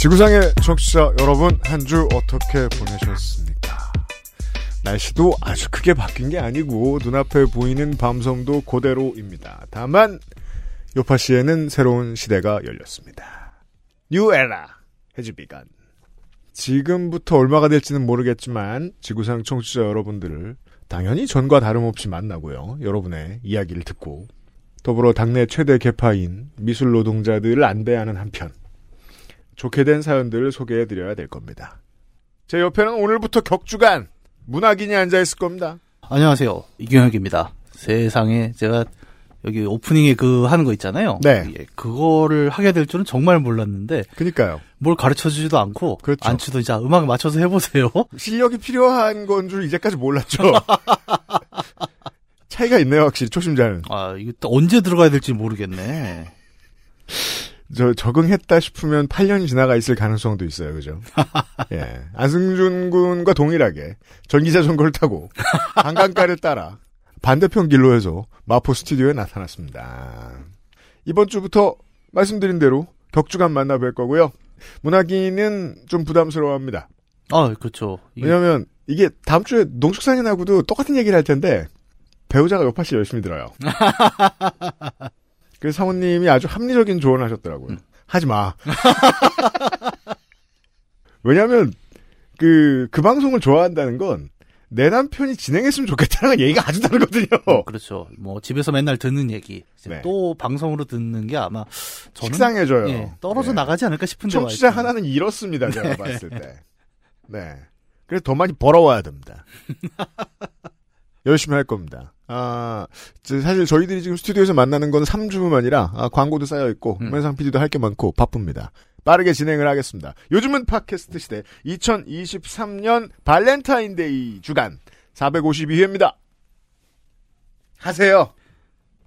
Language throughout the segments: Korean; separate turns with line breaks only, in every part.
지구상의 청취자 여러분, 한 주 어떻게 보내셨습니까? 날씨도 아주 크게 바뀐 게 아니고, 눈앞에 보이는 밤섬도 그대로입니다. 다만, 요팟시에는 새로운 시대가 열렸습니다. New era has begun. 지금부터 얼마가 될지는 모르겠지만, 지구상 청취자 여러분들을 당연히 전과 다름없이 만나고요. 여러분의 이야기를 듣고, 더불어 당내 최대 계파인 미술 노동자들을 안배하는 한편, 좋게 된 사연들을 소개해드려야 될 겁니다. 제 옆에는 오늘부터 격주간 문학인이 앉아있을 겁니다.
안녕하세요. 이경혁입니다. 세상에 제가 여기 오프닝에 그 하는 거 있잖아요.
네.
예, 그거를 하게 될 줄은 정말 몰랐는데
그니까요.
뭘 가르쳐 주지도 않고
그렇죠.
안 치도 자 음악 맞춰서 해보세요.
실력이 필요한 건 줄 이제까지 몰랐죠. 차이가 있네요, 확실히 초심자는.
아 이거 또 언제 들어가야 될지 모르겠네.
저 적응했다 싶으면 8년이 지나가 있을 가능성도 있어요, 그죠? 예. 안승준 군과 동일하게 전기자전거를 타고 한강가를 따라 반대편 길로 해서 마포 스튜디오에 나타났습니다. 이번 주부터 말씀드린 대로 격주간 만나 뵐 거고요. 문학인은 좀 부담스러워합니다.
아 그렇죠. 이게
왜냐면 이게 다음 주에 농축산인 하고도 똑같은 얘기를 할 텐데 배우자가 요파 씨 열심히 들어요. 그래서 사모님이 아주 합리적인 조언을 하셨더라고요. 하지 마. 왜냐면 그, 그 방송을 좋아한다는 건 내 남편이 진행했으면 좋겠다는 얘기가 아주 다르거든요.
음, 그렇죠. 뭐 집에서 맨날 듣는 얘기
네.
또 방송으로 듣는 게 아마 저는
식상해져요.
예, 떨어져
예.
나가지 않을까 싶은데
청취자. 하나는 이렇습니다, 제가 봤을 때. 네. 그래서 더 많이 벌어와야 됩니다. 열심히 할 겁니다. 아, 저 사실 저희들이 지금 스튜디오에서 만나는 건 3주만이라 아, 광고도 쌓여 있고,
음.
면상 PD도 할 게 많고, 바쁩니다. 빠르게 진행을 하겠습니다. 요즘은 팟캐스트 시대 2023년 발렌타인데이 주간 452회입니다. 하세요.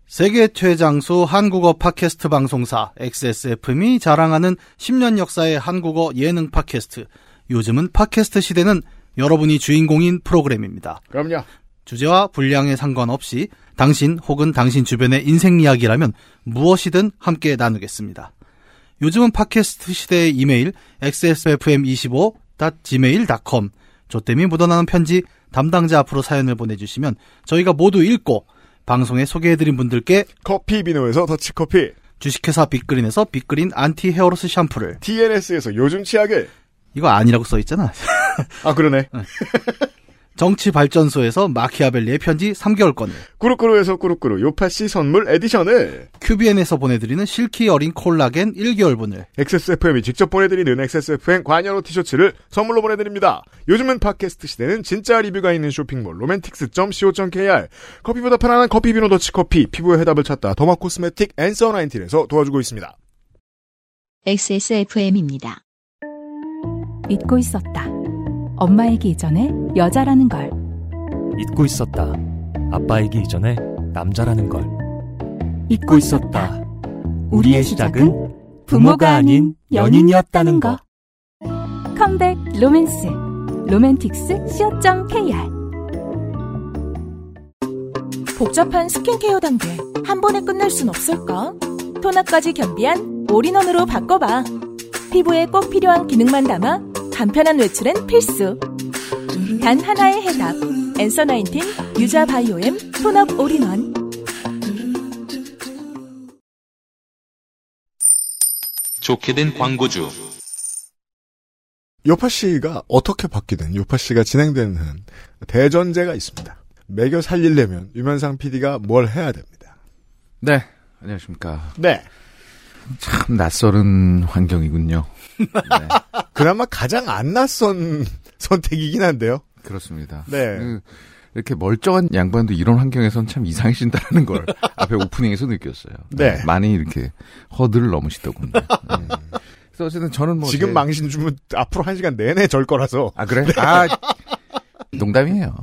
세계 최장수 한국어 팟캐스트 방송사 XSFM이 자랑하는 10년 역사의 한국어 예능 팟캐스트. 요즘은 팟캐스트 시대는 여러분이 주인공인 프로그램입니다.
그럼요.
주제와 분량에 상관없이 당신 혹은 당신 주변의 인생 이야기라면 무엇이든 함께 나누겠습니다. 요즘은 팟캐스트 시대의 이메일 xsfm25.gmail.com 조땜이 묻어나는 편지 담당자 앞으로 사연을 보내주시면 저희가 모두 읽고 방송에 소개해드린 분들께
커피 비노에서 더치커피,
주식회사 빅그린에서 빅그린 안티 헤어로스 샴푸를
TNS에서 요즘 치약을,
이거 아니라고 써있잖아.
아, 그러네.
정치발전소에서 마키아벨리의 편지 3개월권을
꾸루꾸루에서 꾸루꾸루 요파씨 선물 에디션을
큐비엔에서 보내드리는 실키 어린 콜라겐 1개월분을
XSFM이 직접 보내드리는 XSFM 관여로 티셔츠를 선물로 보내드립니다. 요즘은 팟캐스트 시대는 진짜 리뷰가 있는 쇼핑몰 로맨틱스.co.kr 커피보다 편안한 커피비노 더치커피 피부의 해답을 찾다 더마 코스메틱 앤서 나인틴에서 도와주고 있습니다.
XSFM입니다.
잊고 있었다. 엄마이기 이전에 여자라는 걸.
잊고 있었다. 아빠이기 이전에 남자라는 걸. 잊고 있었다. 우리의 시작은 부모가 아닌 연인이었다는 거.
컴백 로맨스. 로맨틱스 co.kr
복잡한 스킨케어 단계 한 번에 끝낼 순 없을까? 토너까지 겸비한 올인원으로 바꿔봐. 피부에 꼭 필요한 기능만 담아 간편한 외출엔 필수. 단 하나의 해답. 앤서 나인틴 유자 바이오엠 톤업 올인원.
좆게 된 광고주.
요파 씨가 어떻게 바뀌든 요파 씨가 진행되는 한 대전제가 있습니다. 매겨 살리려면 유면상 PD가 뭘 해야 됩니다.
네, 안녕하십니까.
네.
참 낯설은 환경이군요. 네,
그나마 가장 안 낯선 선택이긴 한데요.
그렇습니다.
네.
그, 이렇게 멀쩡한 양반도 이런 환경에선 참 이상해진다는 걸 앞에 오프닝에서 느꼈어요.
네.
많이 이렇게 허들을 넘으시더군요. 네. 그래서 어쨌든 저는 뭐
지금
제-
망신 주면 앞으로 한 시간 내내 절 거라서.
아 그래? 아 농담이에요.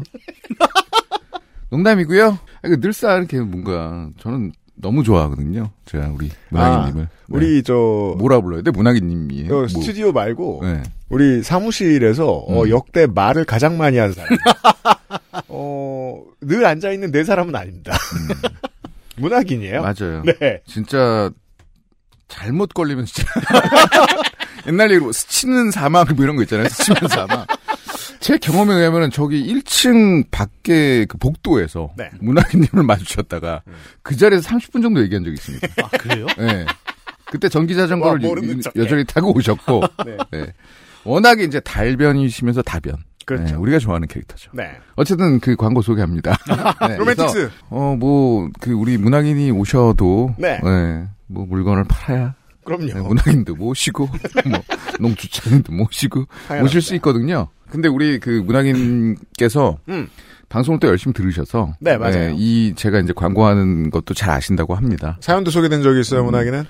농담이고요. 아, 그 늘상 이렇게 뭔가 저는 너무 좋아하거든요. 제가 우리 문학인님을 네.
우리 저
뭐라 불러야 돼? 문학인님이에요.
어,
뭐.
스튜디오 말고
네.
우리 사무실에서 어,
음.
역대 말을 가장 많이 한 사람. 어, 늘 앉아 있는 네 사람은 아닙니다. 문학인이에요.
음. 맞아요.
네.
진짜 잘못 걸리면 진짜 옛날 얘기로 스치는 사막 뭐 이런 거 있잖아요. 스치는 사막. 제 경험에 의하면은 저기 1층 밖에 그 복도에서
네.
문학인님을 마주쳤다가 그 자리에서 30분 정도 얘기한 적이 있습니다.
아, 그래요?
네. 그때 전기 자전거를
와,
여-. 여전히 타고 오셨고,
네.
네. 워낙에 이제 달변이시면서 다변.
그렇죠.
네, 우리가 좋아하는 캐릭터죠.
네.
어쨌든 그 광고 소개합니다. 네,
로맨틱스.
어, 뭐, 그, 우리 문학인이 오셔도,
네.
뭐, 물건을 팔아야,
그럼요.
네, 문학인도 모시고, 뭐, 농주차장도 모시고,
당연합니다.
모실 수 있거든요. 근데 우리 그 문학인께서,
음.
방송을 또 열심히 들으셔서,
네, 맞아요.
이, 제가 이제 광고하는 것도 잘 아신다고 합니다.
사연도 소개된 적이 있어요, 문학인은?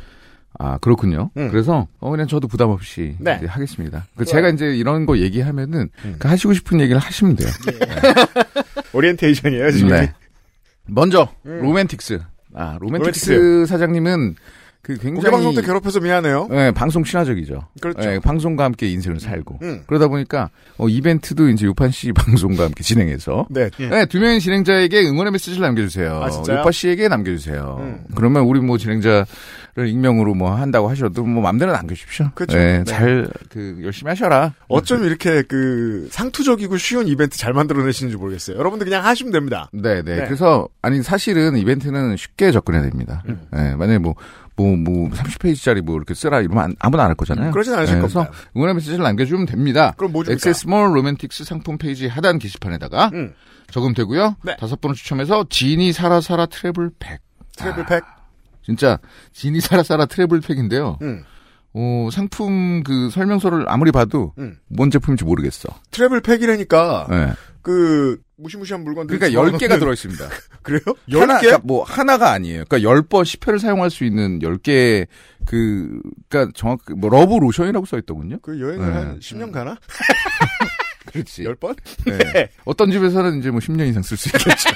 아, 그렇군요.
음.
그래서, 어, 그냥 저도 부담 없이
네.
하겠습니다. 그. 제가 이제 이런 거 얘기하면은,
음.
그 하시고 싶은 얘기를 하시면 돼요.
오리엔테이션이에요, 지금.
네. 먼저,
음.
로맨틱스. 아, 로맨틱스,
로맨틱스.
사장님은 그 굉장히.
공개방송 때 괴롭혀서 미안해요.
네, 방송 친화적이죠.
그렇죠.
네, 방송과 함께 인생을 살고.
음.
그러다 보니까, 어, 이벤트도 이제 요파 씨 방송과 함께 진행해서.
네.
예.
네, 두 명의 진행자에게 응원의 메시지를 남겨주세요.
아, 진짜요?
요파 씨에게 남겨주세요.
음.
그러면 우리 뭐 진행자를 익명으로 뭐 한다고 하셔도 뭐 맘대로 남겨주십시오.
그렇죠.
네,
네.
잘, 그, 열심히 하셔라.
어쩜 이렇게 그 상투적이고 쉬운 이벤트 잘 만들어내시는지 모르겠어요. 여러분들 그냥 하시면 됩니다.
네, 네,
네.
그래서, 아니, 사실은 이벤트는 쉽게 접근해야 됩니다.
음.
네, 만약에 뭐, 뭐, 뭐, 30페이지짜리 뭐 이렇게 쓰라 이러면 안- 아무나 안 할 거잖아요.
그러진 않으실
네,
겁니다.
그래서 응원의 메시지를 남겨주면 됩니다.
그럼 뭐 줍니까?
XS 몰 로맨틱스 상품 페이지 하단 게시판에다가
음.
적용되고요.
네.
다섯 분을 추첨해서 지니 사라 사라
travel pack. travel pack.
진짜 지니 사라 사라 travel pack인데요.
음.
어, 상품 그 설명서를 아무리 봐도
음.
뭔 제품인지 모르겠어.
travel pack이라니까
네.
그 무시무시한 물건들
그러니까 10개가 들어 있습니다.
그래요?
하나,
10개?
그러니까 뭐 하나가 아니에요. 그러니까 10번 10회를 사용할 수 있는 10개 그 그러니까 정확 뭐 러브 로션이라고 써 있더군요.
그 여행을
네.
한 10년 가나?
그렇지.
10번?
네. 어떤 집에서는 이제 뭐 10년 이상 쓸 수 있겠죠.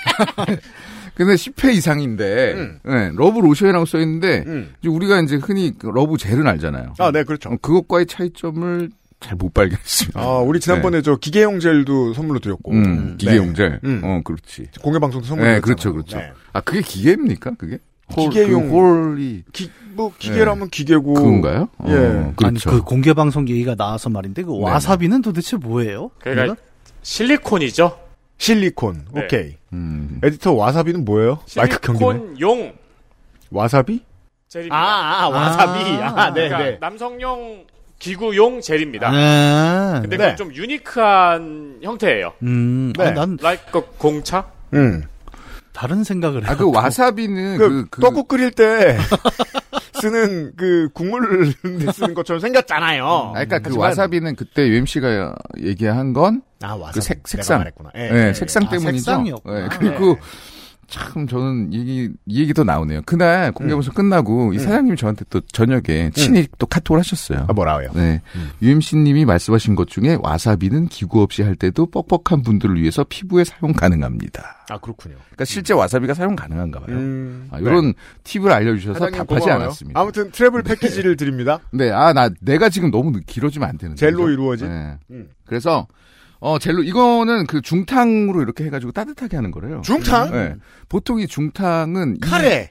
근데 10회 이상인데
음.
네, 러브 로션이라고 써 있는데
음.
이제 우리가 이제 흔히 그 러브 젤은 알잖아요.
아, 네, 그렇죠.
어, 그것과의 차이점을 잘 못 발견했습니다.
아, 우리 지난번에 저 기계용 젤도 선물로 드렸고.
네. 음, 기계용 젤.
음.
어, 그렇지.
공개 방송도 선물로
네,
드렸잖아요.
그렇죠, 그렇죠.
네.
아, 그게 기계입니까? 그게? 홀,
기계용.
그 홀이
기, 뭐 기계라면 기계고.
그건가요? 어,
예.
그렇죠.
아니 그 공개 방송 얘기가 나와서 말인데 그 와사비는 도대체 뭐예요?
그러니까 실리콘이죠.
실리콘.
네.
오케이.
음.
에디터 와사비는 뭐예요? 마이크 경기네.
실리콘용
와사비?
젤입니다.
아, 아, 와사비. 아, 네,
그러니까
네.
남성용 기구용 젤입니다.
아,
근데
네.
그건 좀 유니크한 형태예요.
음,
네.
아, 난
like 그 공차?
음.
다른 생각을
아,
해요.
그 와사비는
그,
그, 그
떡국 끓일 때 쓰는 그 국물을 데 쓰는 것처럼 생겼잖아요.
아, 그러니까 그
하지만-
와사비는 그때 UMC가 얘기한 건
아, 와사비.
그 색-
내가
색상.
말했구나. 예,
네,
예.
색상
아,
때문이죠.
색상이었구나.
네, 그리고 참 저는 얘기 이 얘기도 나오네요. 그날 공개 방송 끝나고 이 사장님이 저한테 또 저녁에 친히 또 카톡을 하셨어요.
아, 뭐라고요?
네.
음.
UMC님이 말씀하신 것 중에 와사비는 기구 없이 할 때도 뻑뻑한 분들을 위해서 피부에 사용 가능합니다.
아, 그렇군요.
그러니까 실제 와사비가 사용 가능한가 봐요.
음,
아, 이런 팁을 알려주셔서 답하지
고마워요.
않았습니다.
아무튼 트래블 패키지를 드립니다.
네, 아, 나, 내가 지금 너무 늦- 길어지면 안 되는데.
젤로? 이루어진.
네.
음.
그래서, 어, 젤로, 이거는 그 중탕으로 이렇게 해가지고 따뜻하게 하는 거래요.
중탕?
네. 보통 이 중탕은. 이
카레.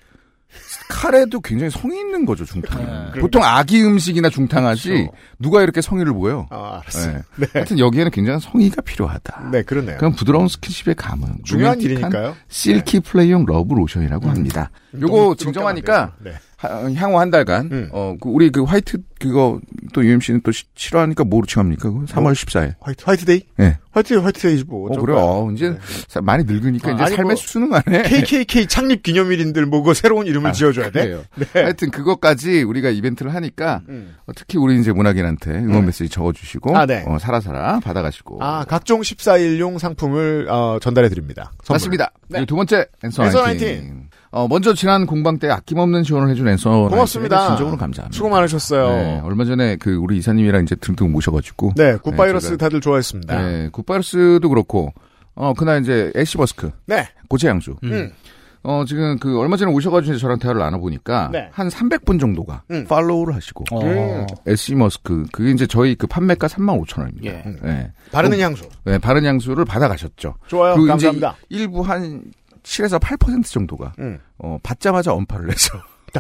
카레도 굉장히 성의 있는 거죠, 중탕.
네.
보통 아기 음식이나 중탕하지,
그렇죠.
누가 이렇게 성의를 보여?
아, 알았어요.
네. 하여튼 여기에는 굉장히 성의가 필요하다.
네, 그러네요.
그럼 부드러운 스킨십의 감은
중요한 일이니까요.
silky 플레이용 러브 로션이라고 합니다. 요거 증정하니까
뜨겁게 안 돼서.
하- 향후 한 달간
음.
어 그 우리 그 화이트 그거 또 UMC는 또 시- 싫어하니까 뭐로 칭합니까? 그거 3월 14일.
네. 화이트, 화이트데이?
예.
화이트, 화이트데이지 뭐.
어 그래요. 어, 이제
네.
사- 많이 늙으니까
아,
이제 삶의
뭐
수능 안에
KKK 창립 기념일인들 뭐 그거 새로운 이름을 지어줘야 돼?
그래요.
네.
하여튼 그것까지 우리가 이벤트를 하니까
음.
어, 특히 우리 이제 문학인한테 응원
음.
메시지 적어주시고
아, 네.
어, 살아살아 받아가시고
아, 각종 14일용 상품을 어, 전달해 드립니다.
맞습니다.
네.
그리고 두 번째 19.
나인틴.
어, 먼저 지난 공방 때 아낌없는 지원을 해준 앤서
고맙습니다.
진정으로 감사합니다.
수고 많으셨어요.
네, 얼마 전에 그 우리 이사님이랑 이제 등등 모셔가지고
네, 굿바이러스
제가-
다들 좋아했습니다.
네, 굿바이러스도 그렇고 어 그날 이제 애쉬 머스크
네.
고체 향수
음.
어 지금 그 얼마 전에 오셔가지고 저랑 대화를 나눠보니까
네.
한 300분 정도가
음.
팔로우를 하시고
어.
애쉬 머스크 그게 이제 저희 그 판매가 3만 5천 원입니다.
예.
네.
바르는
어,
향수.
네, 바르는 향수를 받아가셨죠.
좋아요.
그리고
감사합니다.
이제 일부 한 7에서 8% 정도가
음.
어, 받자마자 언팔을 해서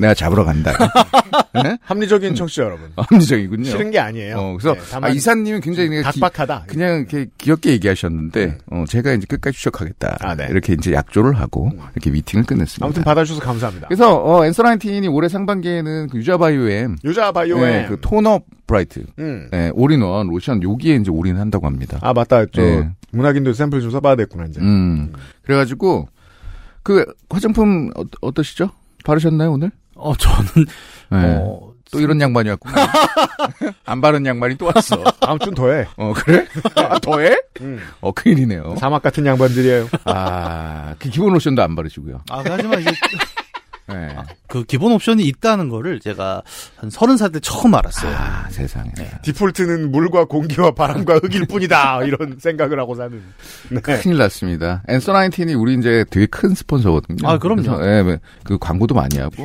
내가 잡으러 간다. 네?
합리적인 청취자 여러분.
합리적이군요.
싫은 게 아니에요.
어, 그래서
네,
아, 이사님은 굉장히
각박하다.
그냥 이렇게 귀엽게 얘기하셨는데 어, 제가 이제 끝까지 추적하겠다.
아, 네.
이렇게 이제 약조를 하고 이렇게 미팅을 끝냈습니다.
아무튼 받아주셔서 감사합니다.
그래서 어, 앤서 나인틴이 올해 상반기에는 그 유자바이오엠
유자 바이오엠.
네, 그 톤업 브라이트
음.
네, 올인원 로션 여기에 이제 올인한다고 합니다.
아 맞다. 저
네.
문학인도 샘플 좀 써봐야 됐구나 이제.
음. 그래가지고 그 화장품 어, 어떠시죠? 바르셨나요 오늘?
어, 저는,
네.
어,
또 이런 양반이 왔구나. 안 바른 양반이 또 왔어.
다음 준 더해.
어 그래? 아, 더해?
음.
어 큰일이네요.
사막 같은 양반들이에요.
아, 그 기본 로션도 안 바르시고요.
아, 하지만 이제
네.
그 기본 옵션이 있다는 거를 제가 한 서른 살 때 처음 알았어요.
아, 세상에.
디폴트는 물과 공기와 바람과 흙일 뿐이다. 이런 생각을 하고 사는. 네.
큰일 났습니다. 앤서 나인틴이 우리 이제 되게 큰 스폰서거든요.
아, 그럼요.
그래서, 예, 뭐, 그 광고도 많이 하고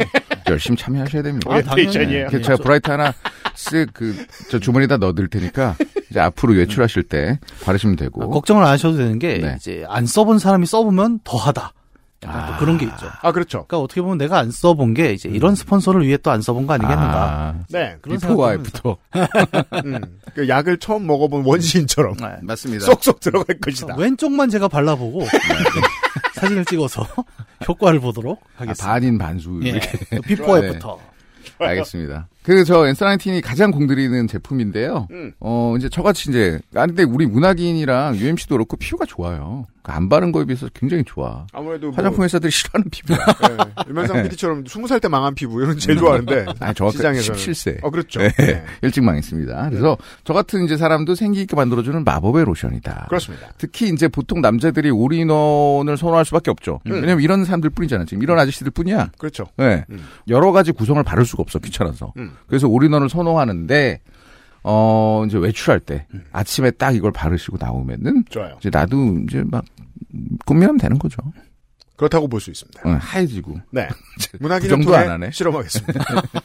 열심히 참여하셔야 됩니다.
아,
오리엔테이션이에요.
이렇게 제가 브라이트 하나 쓱 그 저 주머니에다 넣어둘 테니까 이제 앞으로 외출하실 때 바르시면 되고.
아, 걱정을 안 하셔도 되는 게
네.
이제 안 써본 사람이 써보면 더하다. 약간 또
아.
그런 게 있죠.
아 그렇죠.
그러니까 어떻게 보면 내가 안 써본 게 이제 이런 스폰서를 위해 또 안 써본 거 아니겠는가.
아,
네.
그런
비포와 애프터.
음. 그 약을 처음 먹어본 원시인처럼
네.
맞습니다.
쏙쏙 들어갈 것이다.
왼쪽만 제가 발라보고
네.
사진을 찍어서 효과를 보도록
아,
하겠습니다.
반인 반수
예. before
네.
after.
알겠습니다. 그저 앤서 나인틴이 가장 공들이는 제품인데요.
음.
어 이제 저같이 이제 아 근데 우리 문학인이랑 UMC도 그렇고 피부가 좋아요. 그 안 바른 거에 비해서 굉장히 좋아.
아무래도 뭐,
화장품 회사들이 싫어하는 피부야.
네. 유면상 PD처럼 20살 때 망한 피부 이런 거 제일 좋아하는데
아 정확하게
시장에서는
17세.
어 그렇죠.
네.
네.
일찍 망했습니다. 그래서 저 같은 이제 사람도 생기 있게 만들어주는 마법의 로션이다.
그렇습니다.
특히 이제 보통 남자들이 올인원을 선호할 수밖에 없죠.
음.
왜냐면 이런 사람들 뿐이잖아. 지금 이런 아저씨들 뿐이야.
그렇죠.
네.
음.
여러 가지 구성을 바를 수가 없어. 귀찮아서.
음.
그래서 올인원을 선호하는데, 어, 이제 외출할 때,
음.
아침에 딱 이걸 바르시고 나오면은,
좋아요.
이제 나도 이제 막, 꽃미남 되는 거죠.
그렇다고 볼 수 있습니다.
어, 하얘지고.
네.
그
문학인을
정도
통해
안 하네.
실험하겠습니다.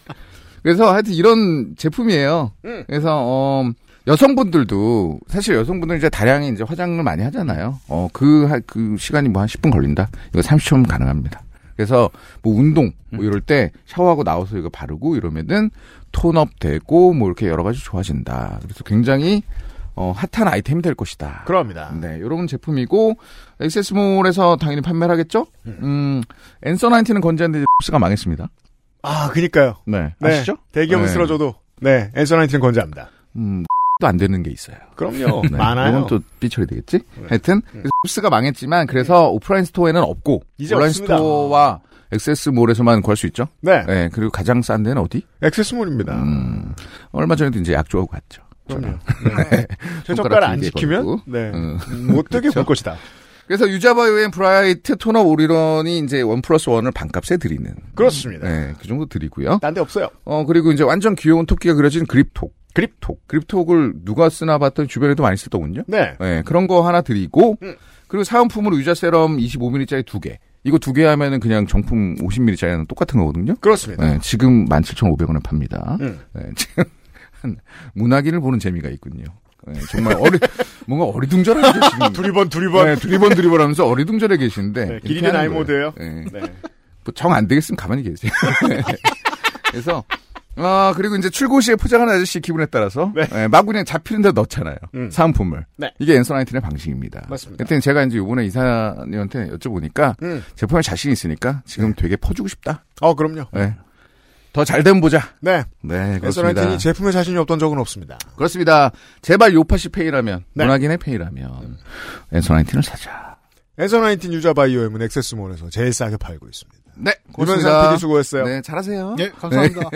그래서 하여튼 이런 제품이에요.
음.
그래서, 어, 여성분들도, 사실 여성분들은 이제 다량의 이제 화장을 많이 하잖아요. 어, 그, 하- 그 시간이 뭐 한 10분 걸린다? 이거 30초면 가능합니다. 그래서 뭐 운동, 뭐 이럴 때 샤워하고 나와서 이거 바르고 이러면은 톤업 되고 뭐 이렇게 여러 가지 좋아진다. 그래서 굉장히, 어, 핫한 아이템이 될 것이다.
그럽니다.
네, 요런 제품이고, 액세스몰에서 당연히 판매를 하겠죠? 음, 앤서 나인티는 건재한데 가 망했습니다.
아, 그니까요.
네.
네.
아시죠?
대기업은
네.
쓰러져도 네, 앤서나이트는 건재합니다.
음, 또 안 되는 게 있어요.
그럼요.
네,
많아요. 네.
이건 또 삐처리 되겠지? 하여튼, 흡스가 망했지만, 그래서 오프라인 스토어에는 없고,
이제
온라인
없습니다.
스토어와 액세스몰에서만 구할 수 있죠?
네.
네, 그리고 가장 싼 데는 어디?
액세스몰입니다.
음, 얼마 전에도 이제 약조하고 갔죠.
그럼요. 네. 최저가를
손가락
안 지키면. 네.
음.
못 되게 볼 것이다.
그래서 유자바이오의 브라이트 토너 오리런이 이제 원 플러스 원을 반값에 드리는.
그렇습니다.
네, 그 정도 드리고요.
딴데 없어요.
어, 그리고 이제 완전 귀여운 토끼가 그려진 그립톡. 그립톡. 그립톡을 누가 쓰나 봤더니 주변에도 많이 쓰더군요.
네.
네, 그런 거 하나 드리고,
음.
그리고 사은품으로 유자 세럼 25ml짜리 두 개. 이거 두 개 하면은 그냥 정품 50ml짜리는 똑같은 거거든요.
그렇습니다.
네, 지금 17,500원에 팝니다.
음.
네, 지금 한 문학인을 보는 재미가 있군요. 네, 정말 어리, 뭔가 어리둥절하게 계시는.
두리번 두리번.
네, 두리번 두리번 하면서 어리둥절해 계시는데.
네,
이렇게
기린의
하는
나이
거예요.
모드예요.
네.
네.
정안 되겠으면 가만히 계세요. 그래서 아 그리고 이제 출고 시에 포장하는 아저씨 기분에 따라서
네.
예, 막 그냥 잡히는 데 넣잖아요.
음.
사은품을.
네.
이게 엔서나이틴의 방식입니다.
맞습니다.
하여튼 제가 이제 요번에 이사님한테 여쭤보니까
음.
제품에 자신 있으니까 지금 되게 퍼주고 싶다.
어, 그럼요.
네. 더 잘 되면 보자.
네.
네, 그렇습니다.
앤서나인틴이 제품에 자신이 없던 적은 없습니다.
그렇습니다. 제발 요팟시 팬이라면,
네.
문학인의 팬이라면, 앤서나인틴을 사자.
앤서나이틴 유자 바이오엠은 액세스몰에서 제일 싸게 팔고 있습니다.
네, 고맙습니다.
PD 수고했어요.
네, 잘하세요.
예, 감사합니다.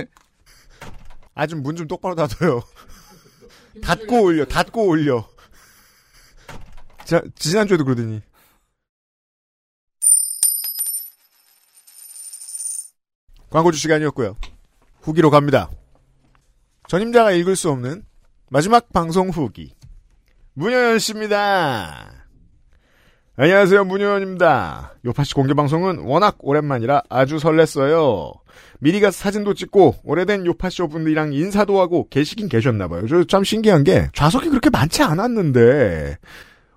아, 좀문좀 똑바로 닫아요. 닫고 올려, 닫고 올려. 자, 지난주에도 그러더니. 광고주 시간이었고요. 후기로 갑니다. 전임자가 읽을 수 없는 마지막 방송 후기. 문효연 씨입니다. 안녕하세요, 문효연입니다. 요파시 공개방송은 워낙 오랜만이라 아주 설렜어요. 미리 가서 사진도 찍고 오래된 요파쇼 분들이랑 인사도 하고 계시긴 계셨나봐요. 저 참 신기한 게 좌석이 그렇게 많지 않았는데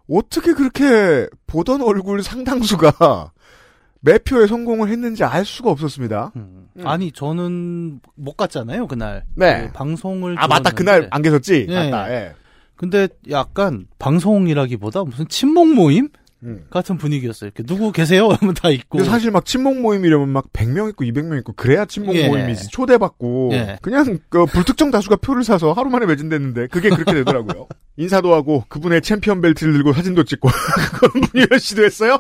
어떻게 그렇게 보던 얼굴 상당수가 매표에 성공을 했는지 알 수가 없었습니다.
음. 아니 저는 못 갔잖아요 그날.
네.
그 방송을
아 맞다. 그날 안 계셨지?
예.
맞다. 예.
근데 약간 방송이라기보다 무슨 친목 모임
음.
같은 분위기였어요. 이렇게 누구 계세요? 하면 다 있고.
근데 사실 막 친목 모임 이러면 막 100명 있고 200명 있고 그래야 친목
예.
모임이지 초대받고
예.
그냥 그 불특정 다수가 표를 사서 하루 만에 매진됐는데 그게 그렇게 되더라고요. 인사도 하고 그분의 챔피언 벨트를 들고 사진도 찍고 그건 문희연 씨도 했어요?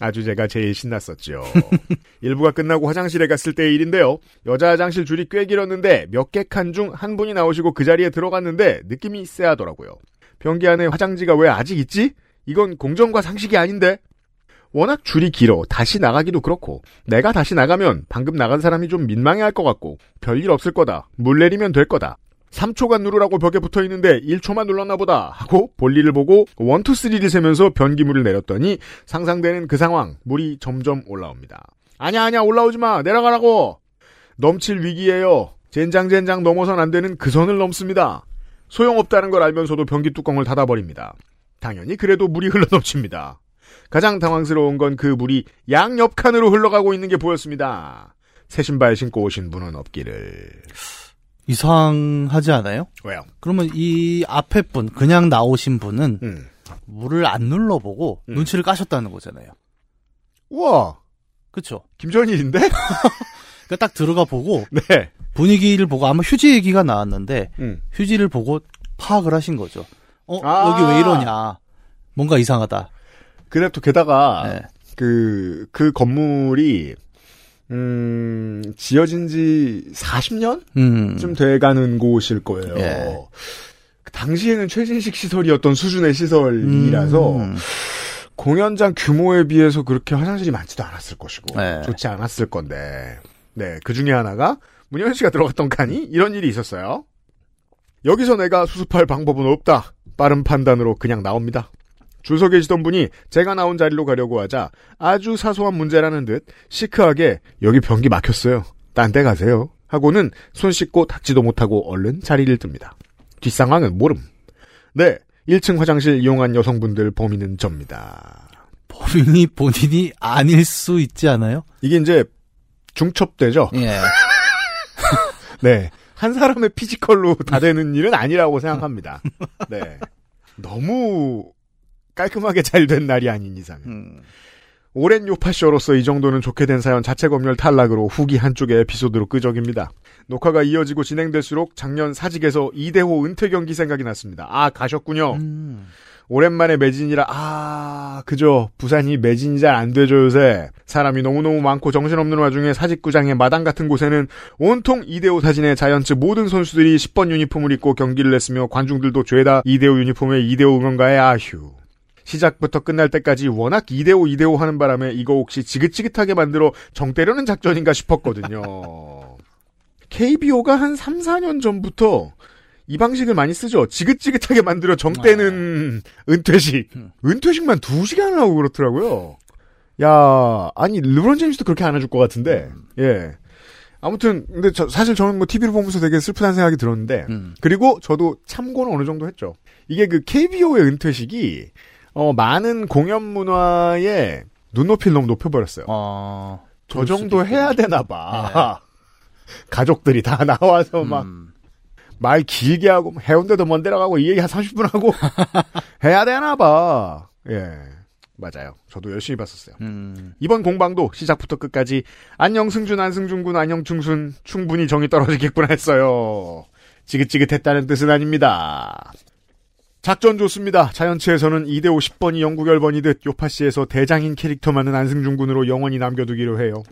아주 제가 제일 신났었죠. 일부가 끝나고 화장실에 갔을 때의 일인데요. 여자 화장실 줄이 꽤 길었는데 몇 개 칸 중 한 분이 나오시고 그 자리에 들어갔는데 느낌이 쎄하더라고요. 변기 안에 화장지가 왜 아직 있지? 이건 공정과 상식이 아닌데? 워낙 줄이 길어 다시 나가기도 그렇고 내가 다시 나가면 방금 나간 사람이 좀 민망해할 것 같고 별일 없을 거다. 물 내리면 될 거다. 3초간 누르라고 벽에 붙어 있는데 1초만 눌렀나 보다 하고 볼일을 보고 1, 2, 3를 세면서 변기물을 내렸더니 상상되는 그 상황 물이 점점 올라옵니다. 아냐 아냐 올라오지 마 내려가라고 넘칠 위기예요. 젠장 젠장 넘어선 안 되는 그 선을 넘습니다. 소용없다는 걸 알면서도 변기 뚜껑을 닫아버립니다. 당연히 그래도 물이 흘러넘칩니다. 가장 당황스러운 건 그 물이 양옆 칸으로 흘러가고 있는 게 보였습니다. 새 신발 신고 오신 분은 없기를.
이상하지 않아요?
왜요?
그러면 이 앞에 분, 그냥 나오신 분은
음.
물을 안 눌러보고
음.
눈치를 까셨다는 거잖아요.
우와,
그쵸?
김전일인데?
그러니까 딱 들어가 보고
네.
분위기를 보고 아마 휴지 얘기가 나왔는데
음.
휴지를 보고 파악을 하신 거죠. 어,
아.
여기 왜 이러냐. 뭔가 이상하다.
또 게다가
네.
그, 그 건물이 음, 지어진 지 40년?
음.
쯤 돼가는 곳일 거예요.
예.
그 당시에는 최신식 시설이었던 수준의 시설이라서
음.
공연장 규모에 비해서 그렇게 화장실이 많지도 않았을 것이고
네.
좋지 않았을 건데 네, 그 중에 하나가 문현 씨가 들어갔던 칸이 이런 일이 있었어요. 여기서 내가 수습할 방법은 없다. 빠른 판단으로 그냥 나옵니다. 줄서 계시던 분이 제가 나온 자리로 가려고 하자 아주 사소한 문제라는 듯 시크하게 여기 변기 막혔어요. 딴 데 가세요. 하고는 손 씻고 닦지도 못하고 얼른 자리를 듭니다. 뒷상황은 모름. 네, 1층 화장실 이용한 여성분들 범인은 접니다.
범인이 본인이 아닐 수 있지 않아요?
이게 이제 중첩되죠?
예.
네. 한 사람의 physical로 다 되는 일은 아니라고 생각합니다. 네. 너무 깔끔하게 잘 된 날이 아닌 이상.
음.
오랜 요팟셔로서 이 정도는 좋게 된 사연 자체 검열 탈락으로 후기 한쪽의 에피소드로 끄적입니다. 녹화가 이어지고 진행될수록 작년 사직에서 이대호 은퇴 경기 생각이 났습니다. 아 가셨군요.
음.
오랜만에 매진이라 아 그죠 부산이 매진이 잘 안 되죠 요새 사람이 너무너무 많고 정신없는 와중에 사직구장의 마당 같은 곳에는 온통 이대호 사진의 자이언츠 모든 선수들이 10번 유니폼을 입고 경기를 했으며 관중들도 죄다 이대호 유니폼에 이대호 응원가에 아휴 시작부터 끝날 때까지 워낙 이대호 이대호 하는 바람에 이거 혹시 지긋지긋하게 만들어 정 때려는 작전인가 싶었거든요 KBO가 한 3, 4년 전부터 이 방식을 많이 쓰죠. 지긋지긋하게 만들어 정 떼는 은퇴식. 은퇴식만 2시간 하고 그렇더라고요. 야, 아니, 르브론 제임스도 그렇게 안 해줄 것 같은데, 예. 아무튼, 근데 저, 사실 저는 뭐 TV를 보면서 되게 슬프다는 생각이 들었는데,
음.
그리고 저도 참고는 어느 정도 했죠. 이게 그 KBO의 은퇴식이, 어, 많은 공연 문화에 눈높이를 너무 높여버렸어요.
어.
저 정도 해야 되나 봐. 가족들이 다 나와서 막,
음.
말 길게 하고 뭐 해운대도 먼 데로 가고 이 얘기 한 30분 하고 해야 되나 봐. 예. 맞아요. 저도 열심히 봤었어요.
음.
이번 공방도 시작부터 끝까지 안녕 승준 안승준 군 안녕 충순 충분히 정이 떨어지겠구나 했어요. 지긋지긋했다는 뜻은 아닙니다. 작전 좋습니다. 자연치에서는 2대5 10번이 영구결번이듯 요파시에서 대장인 캐릭터만은 안승준 군으로 영원히 남겨두기로 해요.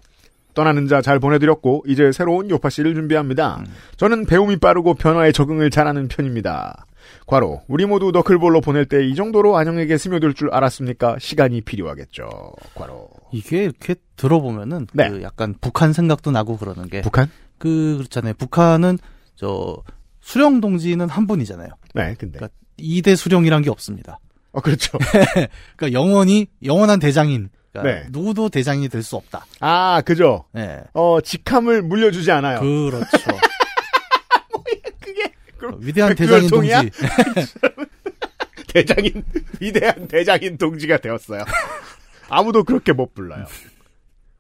떠나는 자 잘 보내드렸고 이제 새로운 요파씨를 준비합니다.
음.
저는 배움이 빠르고 변화에 적응을 잘하는 편입니다. 과로 우리 모두 너클볼로 보낼 때 이 정도로 안영에게 스며들 줄 알았습니까? 시간이 필요하겠죠. 과로
이게 이렇게 들어보면은
네.
그 약간 북한 생각도 나고 그러는 게
북한?
그 그렇잖아요. 북한은 저 수령 동지는 한 분이잖아요.
네, 근데
그러니까 2대 수령이란 게 없습니다.
어 그렇죠.
그러니까 영원히 영원한 대장인 그러니까
네.
누구도 대장이 될 수 없다.
아 그죠.
네.
어 직함을 물려주지 않아요.
그렇죠.
그게 그럼
위대한 대장인 동지.
대장인 위대한 대장인 동지가 되었어요. 아무도 그렇게 못 불러요.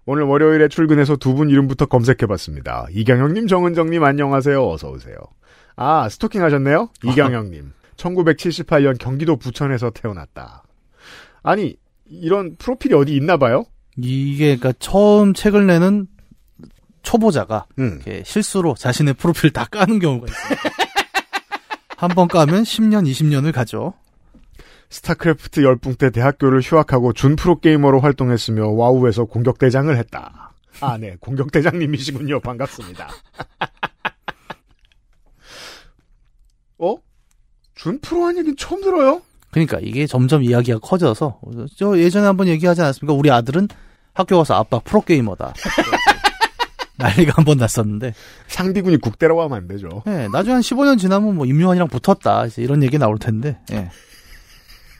오늘 월요일에 출근해서 두 분 이름부터 검색해봤습니다. 이경영님, 정은정님 안녕하세요. 어서 오세요. 아 스토킹 하셨네요. 이경영님. 1978년 경기도 부천에서 태어났다. 아니 이런 프로필이 어디 있나 봐요?
이게 그러니까 처음 책을 내는 초보자가
음.
실수로 자신의 프로필 다 까는 경우가 있어요. 한 번 까면 10년, 20년을 가죠.
스타크래프트 열풍 때 대학교를 휴학하고 준 프로게이머로 활동했으며 와우에서 공격대장을 했다. 아, 네. 공격대장님이시군요. 반갑습니다. 어? 준 프로 한 얘기는 처음 들어요?
그러니까 이게 점점 이야기가 커져서 저 예전에 한번 얘기하지 않았습니까? 우리 아들은 학교 가서 아빠 프로게이머다. 난리가 한 번 났었는데
상비군이 국대라고 하면 안 되죠.
네, 나중에 한 15년 지나면 뭐 임요한이랑 붙었다. 이제 이런 얘기 나올 텐데. 예.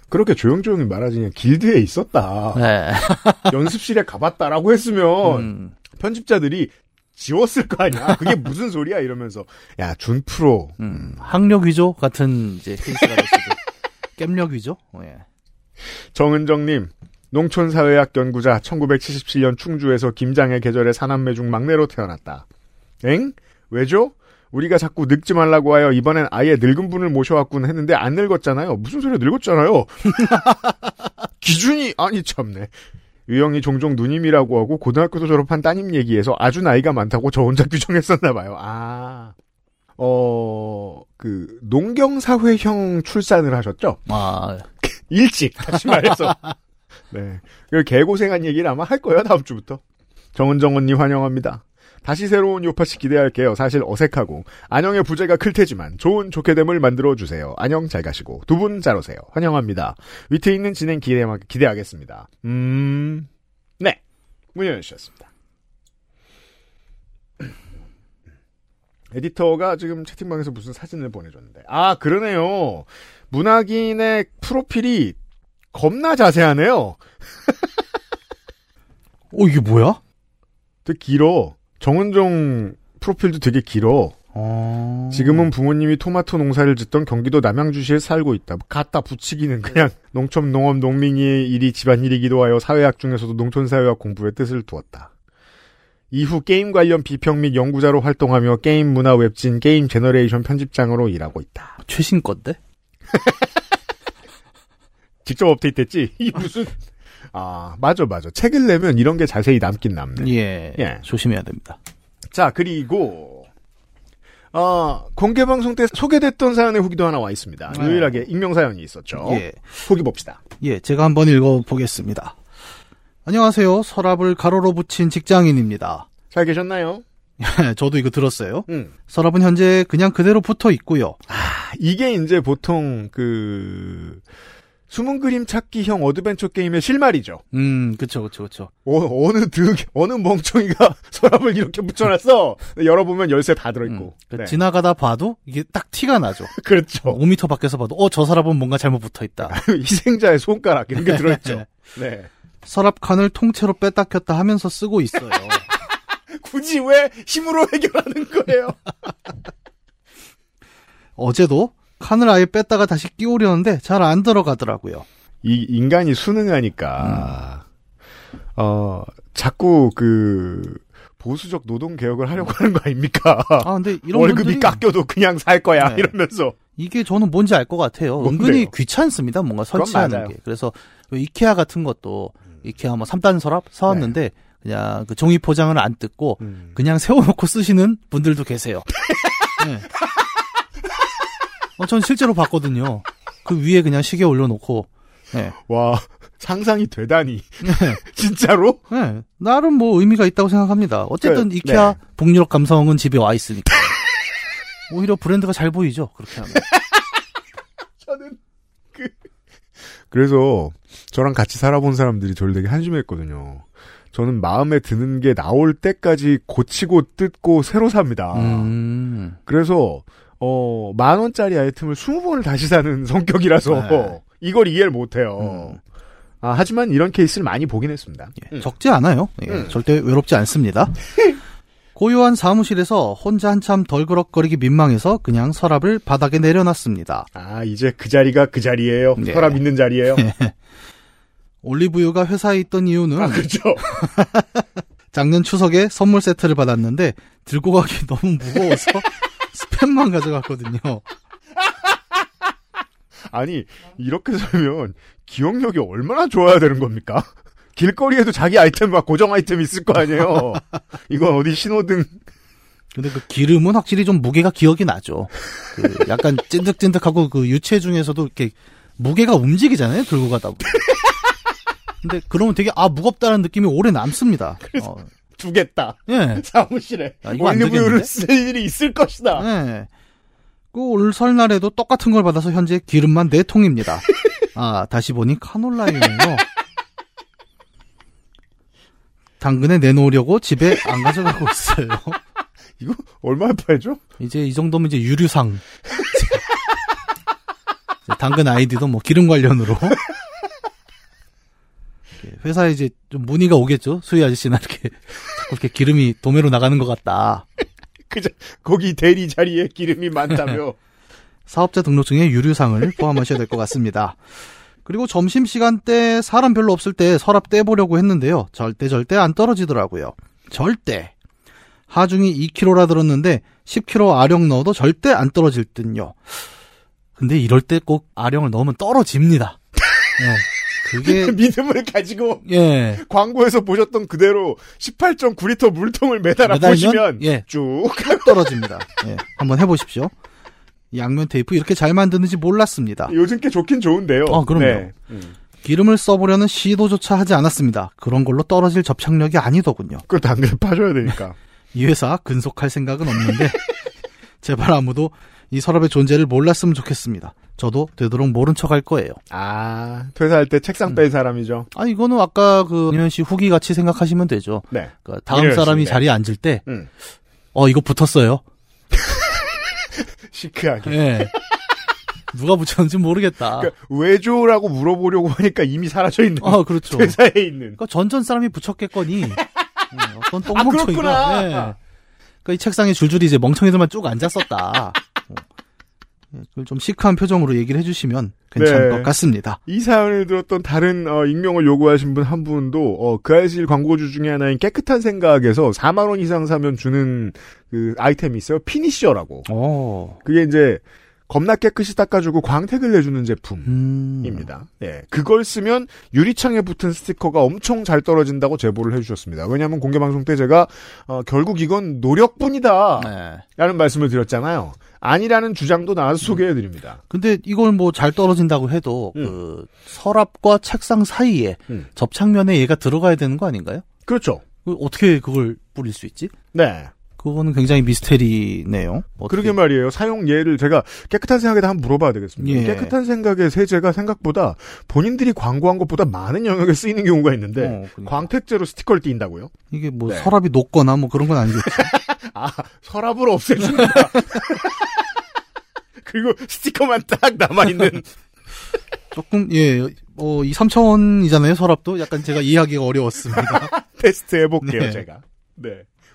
그렇게 조용조용히 말하지 그냥 길드에 있었다.
네.
연습실에 가봤다라고 했으면
음,
편집자들이 지웠을 거 아니야. 그게 무슨 소리야 이러면서 야 준 프로
음, 학력 위조 같은 이제 될 수도. 깸력 위조? 예.
정은정님, 농촌사회학 연구자, 1977년 충주에서 김장의 계절에 사남매 중 막내로 태어났다. 엥? 왜죠? 우리가 자꾸 늙지 말라고 하여 이번엔 아예 늙은 분을 모셔왔군 했는데 안 늙었잖아요. 무슨 소리야 늙었잖아요. 기준이 아니 참네. 유영이 종종 누님이라고 하고 고등학교도 졸업한 따님 얘기에서 아주 나이가 많다고 저 혼자 규정했었나 봐요. 아. 어, 그 농경 사회형 출산을 하셨죠?
아,
일찍 다시 말해서 네. 그 개고생한 얘기를 아마 할 거예요 다음 주부터. 정은정은님 환영합니다. 다시 새로운 요파씨 기대할게요. 사실 어색하고 안영의 부재가 클 테지만 좋은 좋게됨을 만들어 주세요. 안녕 잘 가시고 두 분 잘 오세요. 환영합니다. 위트 있는 진행 기대, 기대하겠습니다. 음, 네. 문현 씨였습니다. 에디터가 지금 채팅방에서 무슨 사진을 보내줬는데 아 그러네요. 문학인의 프로필이 겁나 자세하네요.
어, 이게 뭐야?
되게 길어. 정은정 프로필도 되게 길어.
어.
지금은 부모님이 토마토 농사를 짓던 경기도 남양주시에 살고 있다. 갖다 붙이기는 그냥 농촌 농업 농민의 일이 집안일이기도 하여 사회학 중에서도 농촌사회학 공부에 뜻을 두었다. 이후 게임 관련 비평 및 연구자로 활동하며 게임 문화 웹진 게임 제너레이션 편집장으로 일하고 있다.
최신 건데?
직접 업데이트했지? 이 무슨 아 맞아 맞아 책을 내면 이런 게 자세히 남긴 남네.
예.
예.
조심해야 됩니다.
자, 그리고, 어, 공개 방송 때 소개됐던 사연의 후기도 하나 와 있습니다.
네.
유일하게 익명 사연이 있었죠.
예.
후기 봅시다.
예, 제가 한번 읽어보겠습니다. 안녕하세요. 서랍을 가로로 붙인 직장인입니다.
잘 계셨나요?
저도 이거 들었어요.
음.
서랍은 현재 그냥 그대로 붙어 있고요.
이게 이제 보통 그, 숨은 그림 찾기형 어드벤처 게임의 실마리죠.
음, 그쵸, 그쵸, 그쵸.
어, 느 드, 어느 멍청이가 서랍을 이렇게 붙여놨어. 열어보면 열쇠 다 들어있고.
그
네.
지나가다 봐도 이게 딱 티가 나죠.
그렇죠.
5m 밖에서 봐도, 어, 저 서랍은 뭔가 잘못 붙어 있다.
희생자의 손가락, 이런 게 들어있죠. 네.
서랍 칸을 통째로 뺐다 켰다 하면서 쓰고 있어요.
굳이 왜 힘으로 해결하는 거예요?
어제도 칸을 아예 뺐다가 다시 끼우려는데 잘 안 들어가더라고요.
이 인간이 순응하니까 어 자꾸 그 보수적 노동 개혁을 하려고 하는 거 아닙니까?
아, 근데 이런
월급이
분들이-
깎여도 그냥 살 거야
네.
이러면서
이게 저는 뭔지 알 것 같아요.
뭔데요?
은근히 귀찮습니다. 뭔가 설치하는. 게. 그래서 그 이케아 같은 것도 이케아 뭐 3단 서랍 사왔는데 그냥 그 종이 포장을 안 뜯고
음.
그냥 세워놓고 쓰시는 분들도 계세요. 네. 어, 전 실제로 봤거든요. 그 위에 그냥 시계 올려놓고 네.
와, 상상이 되다니.
네.
진짜로?
네. 나름 뭐 의미가 있다고 생각합니다. 어쨌든
그,
이케아
네.
북유럽 감성은 집에 와 있으니까. 오히려 브랜드가 잘 보이죠. 그렇게 하면.
저는 그 그래서 저랑 같이 살아본 사람들이 저를 되게 한심했거든요. 저는 마음에 드는 게 나올 때까지 고치고 뜯고 새로 삽니다.
음.
그래서 어, 만 원짜리 아이템을 20번을 다시 사는 성격이라서
네.
이걸 이해를 못 해요.
음.
아, 하지만 이런 케이스를 많이 보긴 했습니다.
예, 적지 않아요. 예,
음.
절대 외롭지 않습니다. 고요한 사무실에서 혼자 한참 덜그럭거리기 민망해서 그냥 서랍을 바닥에 내려놨습니다.
아, 이제 그 자리가 그 자리예요.
네.
서랍 있는 자리예요.
올리브유가 회사에 있던 이유는
아, 그렇죠.
작년 추석에 선물 세트를 받았는데 들고 가기 너무 무거워서 스팸만 가져갔거든요.
아니, 이렇게 살면 기억력이 얼마나 좋아야 되는 겁니까? 길거리에도 자기 아이템 막 고정 아이템 있을 거 아니에요. 이건 어디 신호등
근데 그 기름은 확실히 좀 무게가 기억이 나죠. 그 약간 찐득찐득하고 그 유체 중에서도 이렇게 무게가 움직이잖아요. 들고 가다 보면. 근데 그러면 되게 아 무겁다는 느낌이 오래 남습니다. 어,
두겠다.
예.
사무실에
아,
올리브유를? 쓸 일이 있을 것이다.
네. 그올 설날에도 똑같은 걸 받아서 현재 기름만 4통입니다. 아, 다시 보니 카놀라유네요. 당근에 내놓으려고 집에 안 가져가고 있어요.
이거 얼마에 팔죠?
이제 이 정도면 이제 유류상. 당근 아이디도 뭐 기름 관련으로. 회사에 이제 좀 문의가 오겠죠. 수희 아저씨나 이렇게 자꾸 이렇게 기름이 도매로 나가는 것 같다.
그저 거기 대리 자리에 기름이 많다며.
사업자 등록증에 유류상을 포함하셔야 될 것 같습니다. 그리고 점심시간 때 사람 별로 없을 때 서랍 떼보려고 했는데요. 절대 절대 안 떨어지더라고요. 절대. 하중이 2kg라 들었는데 10kg 아령 넣어도 절대 안 떨어질 듯요. 근데 이럴 때 꼭 아령을 넣으면 떨어집니다. 예. 그게
믿음을 가지고
예.
광고에서 보셨던 그대로 18.9리터 물통을 매달아 보시면
예. 쭉쭉 떨어집니다. 예. 한번 해보십시오. 양면 테이프 이렇게 잘 만드는지 몰랐습니다.
요즘 꽤 좋긴 좋은데요.
어, 그럼요.
네. 음.
기름을 써보려는 시도조차 하지 않았습니다. 그런 걸로 떨어질 접착력이 아니더군요.
그걸 당근에 파줘야 되니까.
이 회사 근속할 생각은 없는데 제발 아무도 이 서랍의 존재를 몰랐으면 좋겠습니다. 저도 되도록 모른 척 할 거예요.
아, 퇴사할 때 책상 뺀 사람이죠.
아 이거는 아까 그 윤현 씨 후기 같이 생각하시면 되죠.
네.
그러니까 다음 사람이
네.
자리에 앉을 때,
음.
어 이거 붙었어요.
시크하게.
예. 누가 붙였는지 모르겠다.
그러니까 왜죠라고 물어보려고 하니까 이미 사라져 있는.
아 그렇죠.
회사에 있는.
그러니까 전전 사람이 붙였겠거니 음, 어떤
아, 그렇구나.
똥멍청이가 예. 그러니까 이 책상에 줄줄이 이제 멍청이들만 쭉 앉았었다. 그걸 좀 시크한 표정으로 얘기를 해주시면 괜찮을
네.
것 같습니다.
이 사연을 들었던 다른 어, 익명을 요구하신 분 한 분도 어, 그 아이실 광고주 중에 하나인 깨끗한 생각에서 4만 원 이상 사면 주는 그 아이템이 있어요. 피니셔라고.
오.
그게 이제 겁나 깨끗이 닦아주고 광택을 내주는 제품입니다.
음.
예, 그걸 쓰면 유리창에 붙은 스티커가 엄청 잘 떨어진다고 제보를 해주셨습니다. 왜냐하면 공개 방송 때 제가 어, 결국 이건 노력뿐이다.
네.
라는 말씀을 드렸잖아요. 아니라는 주장도 나와서 소개해드립니다.
근데 이걸 뭐 잘 떨어진다고 해도
음.
그 서랍과 책상 사이에
음.
접착면에 얘가 들어가야 되는 거 아닌가요?
그렇죠.
그 어떻게 그걸 뿌릴 수 있지?
네.
그거는 굉장히 미스테리네요. 어떻게-
그러게 말이에요. 사용 예를 제가 깨끗한 생각에다 한번 물어봐야 되겠습니다.
예.
깨끗한 생각의 세제가 생각보다 본인들이 광고한 것보다 많은 영역에 쓰이는 경우가 있는데
어, 그러니까.
광택제로 스티커를 띈다고요?
이게 뭐
네.
서랍이 녹거나 뭐 그런 건 아니겠죠.
아 서랍으로 없애준다. 그리고 스티커만 딱 남아있는
조금 예, 어, 2, 3천 원이잖아요 서랍도 약간 제가 이해하기가 어려웠습니다.
테스트 해볼게요
네.
제가. 네.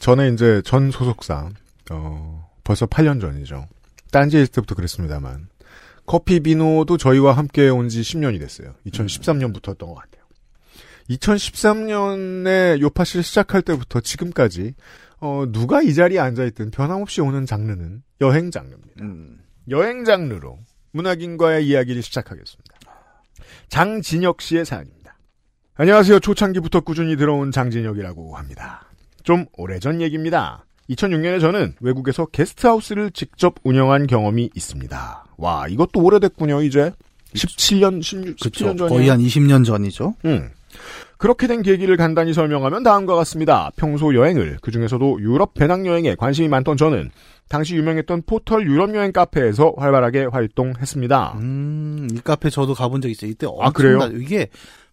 전에 이제 전 소속사, 어, 벌써 8년 전이죠. 딴지에 있을 때부터 그랬습니다만, 커피 비노도 저희와 함께 온 지 10년이 됐어요. 2013년부터 였던 것 같아요. 2013년에 요파시를 시작할 때부터 지금까지 어, 누가 이 자리에 앉아있든 변함없이 오는 장르는 여행 장르입니다.
음.
여행 장르로 문학인과의 이야기를 시작하겠습니다. 장진혁 씨의 사연입니다. 안녕하세요. 초창기부터 꾸준히 들어온 장진혁이라고 합니다. 좀 오래전 얘기입니다. 2006년에 저는 외국에서 게스트하우스를 직접 운영한 경험이 있습니다. 와, 이것도 오래됐군요, 이제. 17년, 16,
그쵸.
17년 전이에요.
거의 한 20년 전이죠.
음. 그렇게 된 계기를 간단히 설명하면 다음과 같습니다. 평소 여행을, 그 중에서도 유럽 배낭여행에 관심이 많던 저는 당시 유명했던 포털 유럽여행 카페에서 활발하게 활동했습니다.
음, 이 카페 저도 가본 적 있어요. 이때
아, 그래요?
엄청나 이게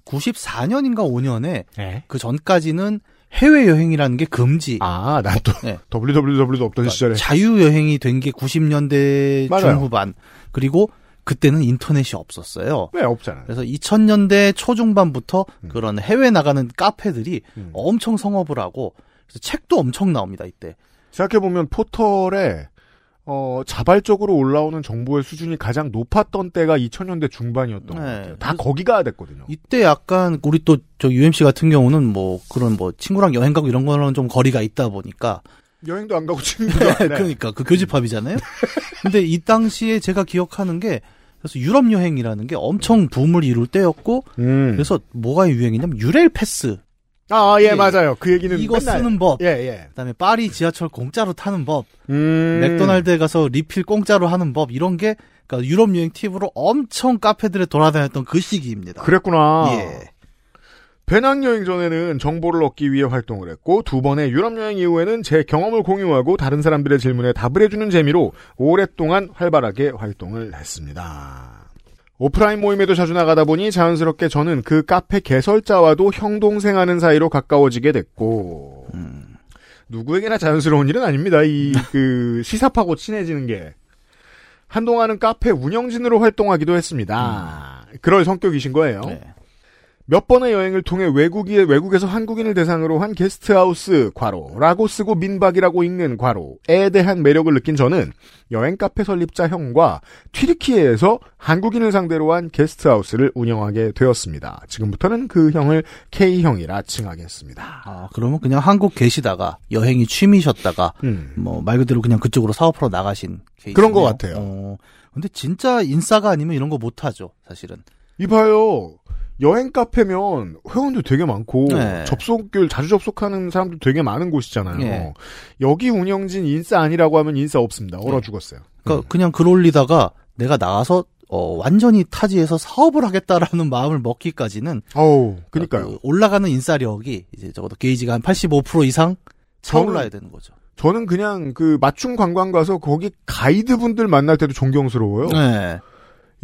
94년인가 5년에
네.
그 전까지는 해외 여행이라는 게 금지.
아, 난또
네.
WWW도 없던 시절에.
자유 여행이 된 게 90년대
맞아요.
중후반. 그리고 그때는 인터넷이 없었어요.
왜 없잖아요.
그래서 2000년대 초중반부터
음.
그런 해외 나가는 카페들이
음.
엄청 성업을 하고 그래서 책도 엄청 나옵니다 이때.
생각해 보면 포털에 어, 자발적으로 올라오는 정보의 수준이 가장 높았던 때가 2000년대 중반이었던 것
네.
같아요. 다 거기가 됐거든요.
이때 약간 우리 또 저 UMC 같은 경우는 뭐 그런 뭐 친구랑 여행 가고 이런 거는 좀 거리가 있다 보니까
여행도 안 가고 친구도 안 해.
그러니까 그 교집합이잖아요. 근데 이 당시에 제가 기억하는 게 그래서 유럽 여행이라는 게 엄청 붐을 이룰 때였고
음.
그래서 뭐가 유행이냐면 유레일 패스
아, 예,
예.
맞아요. 그 얘기는
이거
맨날.
쓰는 법.
예, 예.
그다음에 파리 지하철 공짜로 타는 법,
음.
맥도날드에 가서 리필 공짜로 하는 법 이런 게 그러니까 유럽 여행 팁으로 엄청 카페들에 돌아다녔던 그 시기입니다.
그랬구나.
예.
배낭 여행 전에는 정보를 얻기 위해 활동을 했고 두 번의 유럽 여행 이후에는 제 경험을 공유하고 다른 사람들의 질문에 답을 해주는 재미로 오랫동안 활발하게 활동을 했습니다. 오프라인 모임에도 자주 나가다 보니 자연스럽게 저는 그 카페 개설자와도 형동생하는 사이로 가까워지게 됐고 누구에게나 자연스러운 일은 아닙니다. 이 그 시사파고 친해지는 게 한동안은 카페 운영진으로 활동하기도 했습니다. 그럴 성격이신 거예요.
네.
몇 번의 여행을 통해 외국이, 외국에서 한국인을 대상으로 한 게스트하우스, 과로, 라고 쓰고 민박이라고 읽는 과로에 대한 매력을 느낀 저는 여행 카페 설립자 형과 튀르키예에서 한국인을 상대로 한 게스트하우스를 운영하게 되었습니다. 지금부터는 그 형을 K형이라 칭하겠습니다.
아 그러면 그냥 한국 계시다가 여행이 취미셨다가
음.
뭐말 그대로 그냥 그쪽으로 사업하러 나가신 케이스
그런 것 같아요.
어, 근데 진짜 인싸가 아니면 이런 거 못하죠 사실은.
이봐요. 여행 카페면 회원도 되게 많고
네.
접속을 자주 접속하는 사람도 되게 많은 곳이잖아요.
예.
여기 운영진 인싸 아니라고 하면 인싸 없습니다. 얼어
네.
죽었어요.
그러니까 그냥 글 올리다가 내가 나가서 어, 완전히 타지에서 사업을 하겠다라는 마음을 먹기까지는
어우, 그니까요.
그 올라가는 인싸력이 이제 적어도 게이지가 한 85% 이상 차올라야 되는 거죠.
저는 그냥 그 맞춤 관광 가서 거기 가이드 분들 만날 때도 존경스러워요.
네.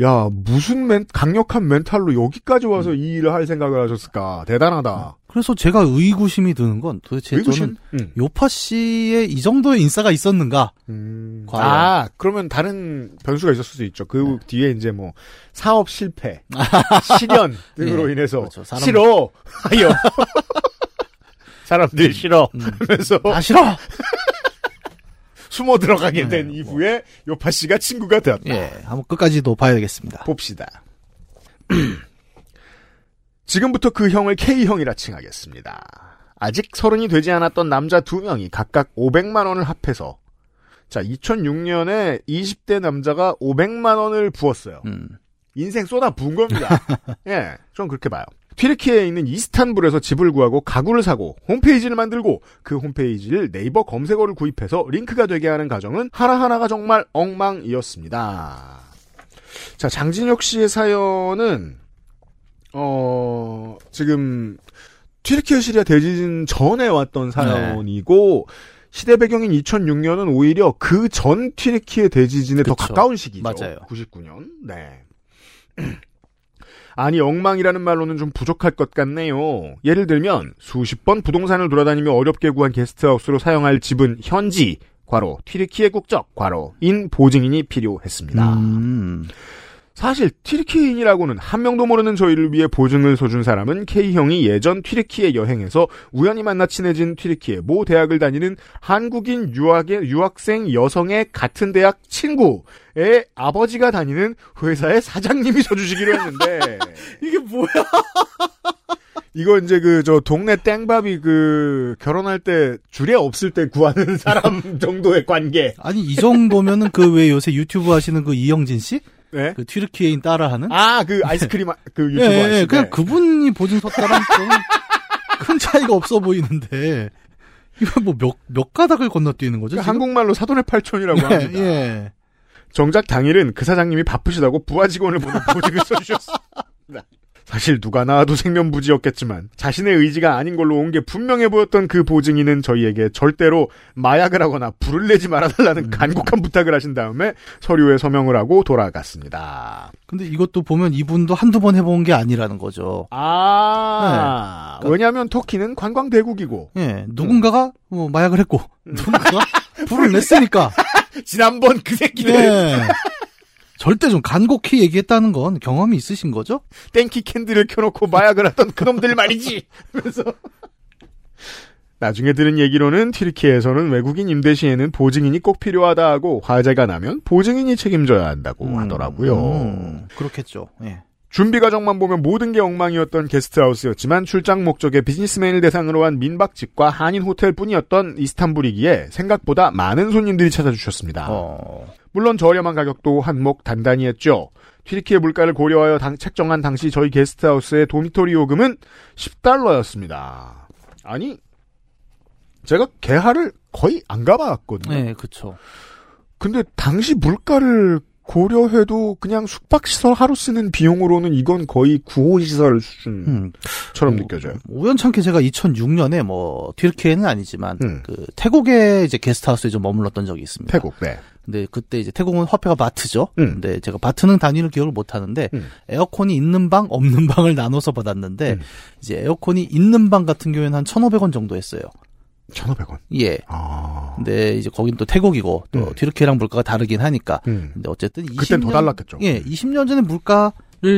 야, 무슨 멘, 강력한 멘탈로 여기까지 와서 이 일을 할 생각을 하셨을까. 대단하다.
그래서 제가 의구심이 드는 건 도대체
의구심?
저는
음.
요파 씨의 이 정도의 인싸가 있었는가?
음.
과연.
아, 그러면 다른 변수가 있었을 수 있죠. 그 뒤에 이제 뭐 사업 실패, 실현 등으로
예,
인해서
그렇죠. 사람-
싫어 하여 사람들이 싫어
음.
하면서
아 싫어.
숨어 들어가게
네,
된 이후에 요파 씨가 친구가 되었다.
예, 한번 끝까지도 봐야 되겠습니다.
봅시다. 지금부터 그 형을 K형이라 칭하겠습니다. 아직 서른이 되지 않았던 남자 두 명이 각각 500만 원을 합해서 자 2006년에 20대 남자가 500만 원을 부었어요.
음.
인생 쏟아 부은 겁니다. 예, 전 그렇게 봐요. 튀르키예에 있는 이스탄불에서 집을 구하고 가구를 사고 홈페이지를 만들고 그 홈페이지를 네이버 검색어를 구입해서 링크가 되게 하는 과정은 하나하나가 정말 엉망이었습니다. 자, 장진혁 씨의 사연은 어, 지금 튀르키예 시리아 대지진 전에 왔던 사연이고 시대 배경인 2006년은 오히려 그 전 튀르키예 대지진에 더
그쵸.
가까운 시기죠.
맞아요.
99년. 네. 아니 엉망이라는 말로는 좀 부족할 것 같네요. 예를 들면 수십 번 부동산을 돌아다니며 어렵게 구한 게스트하우스로 사용할 집은 현지 과로 튀르키예 국적 과로인 보증인이 필요했습니다.
음.
사실 튀르키예인이라고는 한 명도 모르는 저희를 위해 보증을 서준 사람은 K형이 예전 튀르키예 여행에서 우연히 만나 친해진 튀르키예 모 대학을 다니는 한국인 유학의 유학생 여성의 같은 대학 친구의 아버지가 다니는 회사의 사장님이 서주시기로 했는데
이게 뭐야?
이거 이제 그 저 동네 땡밥이 그 결혼할 때 줄에 없을 때 구하는 사람 정도의 관계.
아니 이 정도면은 그 왜 요새 유튜브 하시는 그 이영진 씨?
네.
그 튀르키예인 따라하는?
아, 그 아이스크림 아- 그 유튜버
예, 예. 그냥 그분이 보증 섰다랑 좀큰 차이가 없어 보이는데 이거 뭐몇몇 가닥을 건너뛰는 거죠?
그
지금?
한국말로 사돈의 팔촌이라고
예,
합니다.
예.
정작 당일은 그 사장님이 바쁘시다고 부하 직원을 보는 보직을 써주셨습니다. 사실 누가 나와도 생면부지였겠지만 자신의 의지가 아닌 걸로 온 게 분명해 보였던 그 보증인은 저희에게 절대로 마약을 하거나 불을 내지 말아달라는
음.
간곡한 부탁을 하신 다음에 서류에 서명을 하고 돌아갔습니다.
근데 이것도 보면 이분도 한두 번 해본 게 아니라는 거죠.
아,
네.
왜냐하면 터키는 관광 대국이고
예, 누군가가 뭐 마약을 했고 누군가가 불을 냈으니까
지난번 그 새끼들
예. 절대 좀 간곡히 얘기했다는 건 경험이 있으신 거죠?
땡키 캔들을 켜놓고 마약을 하던 그놈들 말이지. 그래서 나중에 들은 얘기로는 튀르키에서는 외국인 임대 시에는 보증인이 꼭 필요하다 하고 화재가 나면 보증인이 책임져야 한다고 하더라고요.
음, 그렇겠죠. 예.
준비 과정만 보면 모든 게 엉망이었던 게스트하우스였지만 출장 목적의 비즈니스맨을 대상으로 한 민박집과 한인 호텔뿐이었던 이스탄불이기에 생각보다 많은 손님들이 찾아주셨습니다.
어,
물론 저렴한 가격도 한몫 단단히 했죠. 튀르키의 물가를 고려하여 당- 책정한 당시 저희 게스트하우스의 도미토리 요금은 10달러였습니다. 아니, 제가 개하를 거의 안 가봐왔거든요.
네, 그쵸.
근데 당시 물가를 고려해도 그냥 숙박시설 하루 쓰는 비용으로는 이건 거의 구호시설 수준처럼
음.
느껴져요.
우연찮게 제가 2006년에 뭐 튀르키예는 아니지만
음.
그 태국에 이제 게스트하우스에 좀 머물렀던 적이 있습니다.
태국, 네.
근데 그때 이제 태국은 화폐가 바트죠.
음.
근데 제가 바트는 단위를 기억을 못 하는데
음.
에어컨이 있는 방 없는 방을 나눠서 받았는데
음.
이제 에어컨이 있는 방 같은 경우에는 한 1,500원 정도 했어요.
1,500원.
예.
아.
근데 이제 거긴 또 태국이고 또
음.
튀르키예랑 물가가 다르긴 하니까.
음.
근데 어쨌든 20년
그땐 더 달랐겠죠.
예, 20년 전에 물가를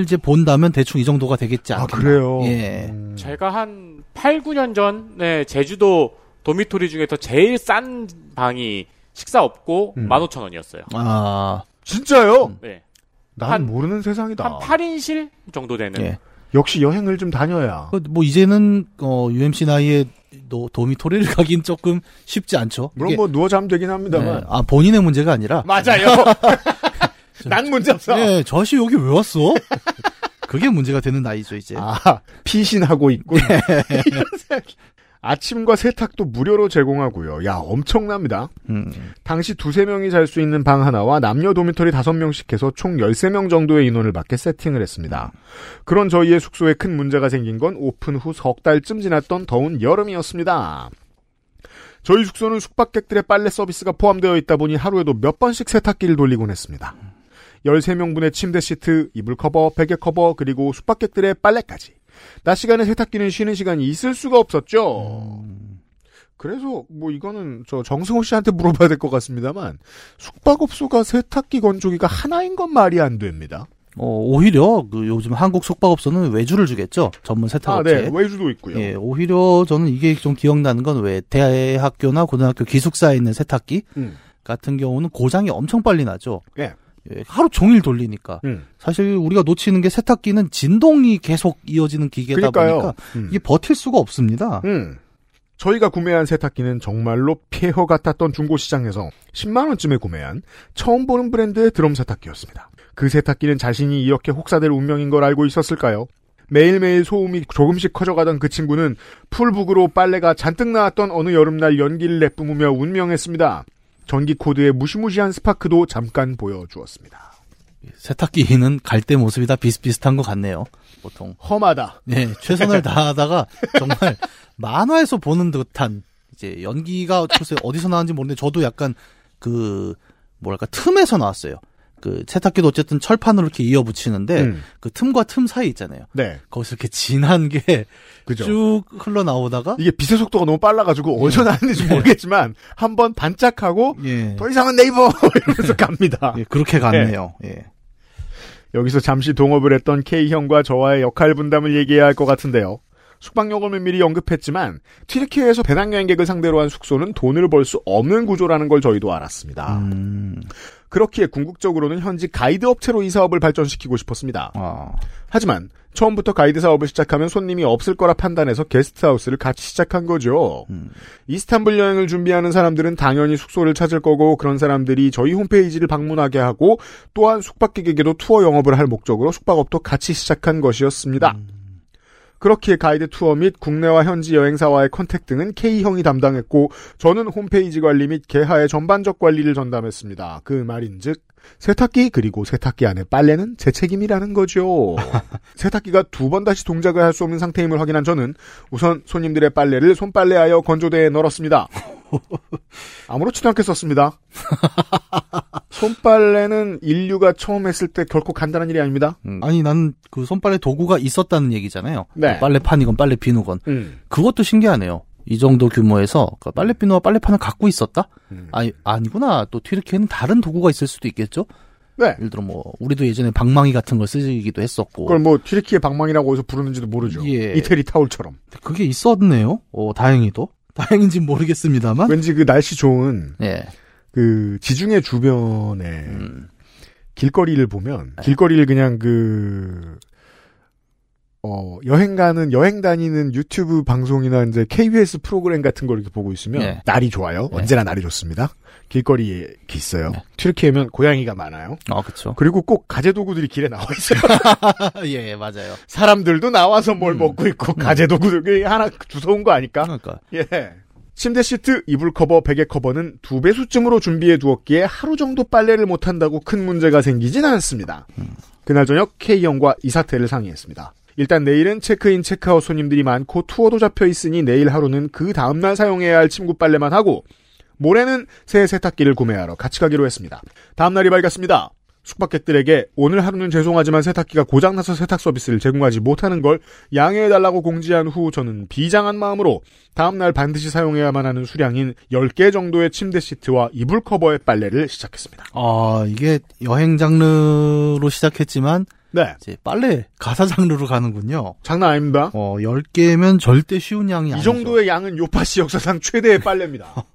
이제 본다면 대충 이 정도가 되겠지
아,
않겠나.
그래요?
예.
음.
제가 한 8, 9년 전에 제주도 도미토리 중에서 제일 싼 방이 식사 없고
음.
15,000원이었어요.
아,
진짜요?
네.
난
한-
모르는 세상이다.
한 8인실 정도 되는.
예.
역시 여행을 좀 다녀야.
그뭐 이제는 어 UMC 나이에 도, 도미토리를 가긴 조금 쉽지 않죠.
물론 뭐 누워 자면 되긴 합니다만.
네, 아 본인의 문제가 아니라
맞아요. 난 문제 없어.
네, 저 아씨 여기 왜 왔어? 그게 문제가 되는 나이죠 이제.
아, 피신하고. 이런 생각이. 아침과 세탁도 무료로 제공하고요. 야, 엄청납니다.
음.
당시 두세 명이 잘 수 있는 방 하나와 남녀 dormitory 다섯 명씩 해서 총 13명 정도의 인원을 받게 세팅을 했습니다. 그런 저희의 숙소에 큰 문제가 생긴 건 오픈 후 석 달쯤 지났던 더운 여름이었습니다. 저희 숙소는 숙박객들의 빨래 서비스가 포함되어 있다 보니 하루에도 몇 번씩 세탁기를 돌리곤 했습니다. 13명분의 침대 시트, 이불 커버, 베개 커버, 그리고 숙박객들의 빨래까지. 낮 시간에 세탁기는 쉬는 시간이 있을 수가 없었죠. 그래서 뭐 이거는 저 정승호 씨한테 물어봐야 될 것 같습니다만 숙박업소가 세탁기 건조기가 하나인 건 말이 안 됩니다.
어, 오히려 그 요즘 한국 숙박업소는 외주를 주겠죠. 전문
아,
세탁업체.
네. 외주도 있고요.
예, 오히려 저는 이게 좀 기억나는 건 왜 대학교나 고등학교 기숙사에 있는 세탁기
음.
같은 경우는 고장이 엄청 빨리 나죠.
예.
예, 하루 종일 돌리니까.
음.
사실 우리가 놓치는 게 세탁기는 진동이 계속 이어지는 기계다
그러니까요.
보니까
음.
이게 버틸 수가 없습니다.
음. 저희가 구매한 세탁기는 정말로 폐허 같았던 중고 시장에서 10만 원쯤에 구매한 처음 보는 브랜드의 드럼 세탁기였습니다. 그 세탁기는 자신이 이렇게 혹사될 운명인 걸 알고 있었을까요? 매일매일 소음이 조금씩 커져가던 그 친구는 full book으로 빨래가 잔뜩 나왔던 어느 여름날 연기를 내뿜으며 운명했습니다. 전기 코드의 무시무시한 스파크도 잠깐 보여주었습니다.
세탁기는 갈때 모습이 다 비슷비슷한 것 같네요. 보통.
험하다.
네, 최선을 다하다가 정말 만화에서 보는 듯한 이제 연기가 글쎄 어디서 나왔는지 모르는데 저도 약간 그 뭐랄까 틈에서 나왔어요. 그 세탁기도 어쨌든 철판으로 이렇게 이어 붙이는데
음.
그 틈과 틈 사이 있잖아요.
네.
거기서 이렇게 진한 게
그죠.
쭉 흘러 나오다가
이게 빛의 속도가 너무 빨라가지고 어디서 나왔는지 모르겠지만 한 번 반짝하고
예.
더 이상은 네이버 이러면서 갑니다.
예, 그렇게 갔네요. 예.
여기서 잠시 동업을 했던 K형과 저와의 역할 분담을 얘기해야 할 것 같은데요. 숙박요금을 미리 언급했지만 튀르키예에서 배낭여행객을 상대로 한 숙소는 돈을 벌 수 없는 구조라는 걸 저희도 알았습니다.
음,
그렇기에 궁극적으로는 현지 가이드 업체로 이 사업을 발전시키고 싶었습니다.
아,
하지만 처음부터 가이드 사업을 시작하면 손님이 없을 거라 판단해서 게스트하우스를 같이 시작한 거죠.
음.
이스탄불 여행을 준비하는 사람들은 당연히 숙소를 찾을 거고 그런 사람들이 저희 홈페이지를 방문하게 하고 또한 숙박객에게도 투어 영업을 할 목적으로 숙박업도 같이 시작한 것이었습니다. 그렇기에 가이드 투어 및 국내와 현지 여행사와의 contact 등은 K형이 담당했고 저는 홈페이지 관리 및 게하의 전반적 관리를 전담했습니다. 그 말인즉 세탁기 그리고 세탁기 안에 빨래는 제 책임이라는 거죠. 세탁기가 두 번 다시 동작을 할 수 없는 상태임을 확인한 저는 우선 손님들의 빨래를 손빨래하여 건조대에 널었습니다. 아무렇지도 않게 썼습니다. 손빨래는 인류가 처음 했을 때 결코 간단한 일이 아닙니다.
음. 아니 난 그 손빨래 도구가 있었다는 얘기잖아요.
네.
빨래판이건 빨래 비누건
음.
그것도 신기하네요. 이 정도 규모에서 그 빨래 비누와 빨래판을 갖고 있었다?
음.
아니 아니구나. 또 튀르키예는 다른 도구가 있을 수도 있겠죠.
네.
예를 들어 뭐 우리도 예전에 방망이 같은 걸 쓰기도 했었고
그걸 뭐 튀르키예 방망이라고 해서 부르는지도 모르죠.
예.
이태리 타올처럼.
그게 있었네요. 어 다행히도 다행인지 모르겠습니다만.
왠지 그 날씨 좋은
예.
그 지중해 주변에
음.
길거리를 보면
네.
길거리를 그냥 그 어, 여행 가는, 여행 다니는 유튜브 방송이나 이제 KBS 프로그램 같은 걸 이렇게 보고 있으면
네.
날이 좋아요.
네.
언제나 날이 좋습니다. 길거리에 있어요.
네.
튀르키예면 고양이가 많아요.
아 그렇죠.
그리고 꼭 가재도구들이 길에 나와 있어요.
예 맞아요.
사람들도 나와서 뭘
음.
먹고 있고 가재도구들이 하나 주워온 거 아닐까?
그러니까
예. 침대 시트, 이불 커버, 베개 커버는 두 배수쯤으로 준비해 두었기에 하루 정도 빨래를 못한다고 큰 문제가 생기진 않았습니다. 그날 저녁 K형과 이 사태를 상의했습니다. 일단 내일은 체크인, 체크아웃 손님들이 많고 투어도 잡혀 있으니 내일 하루는 그 다음날 사용해야 할 침구 빨래만 하고 모레는 새 세탁기를 구매하러 같이 가기로 했습니다. 다음날이 밝았습니다. 숙박객들에게 오늘 하루는 죄송하지만 세탁기가 고장나서 세탁 서비스를 제공하지 못하는 걸 양해해달라고 공지한 후 저는 비장한 마음으로 다음날 반드시 사용해야만 하는 수량인 10개 정도의 침대 시트와 이불 커버의 빨래를 시작했습니다.
아 이게 여행 장르로 시작했지만
네.
이제 빨래 가사 장르로 가는군요.
장난 아닙니다.
어 10개면 절대 쉬운 양이
이
아니죠.
정도의 양은 요팟시 역사상 최대의 빨래입니다.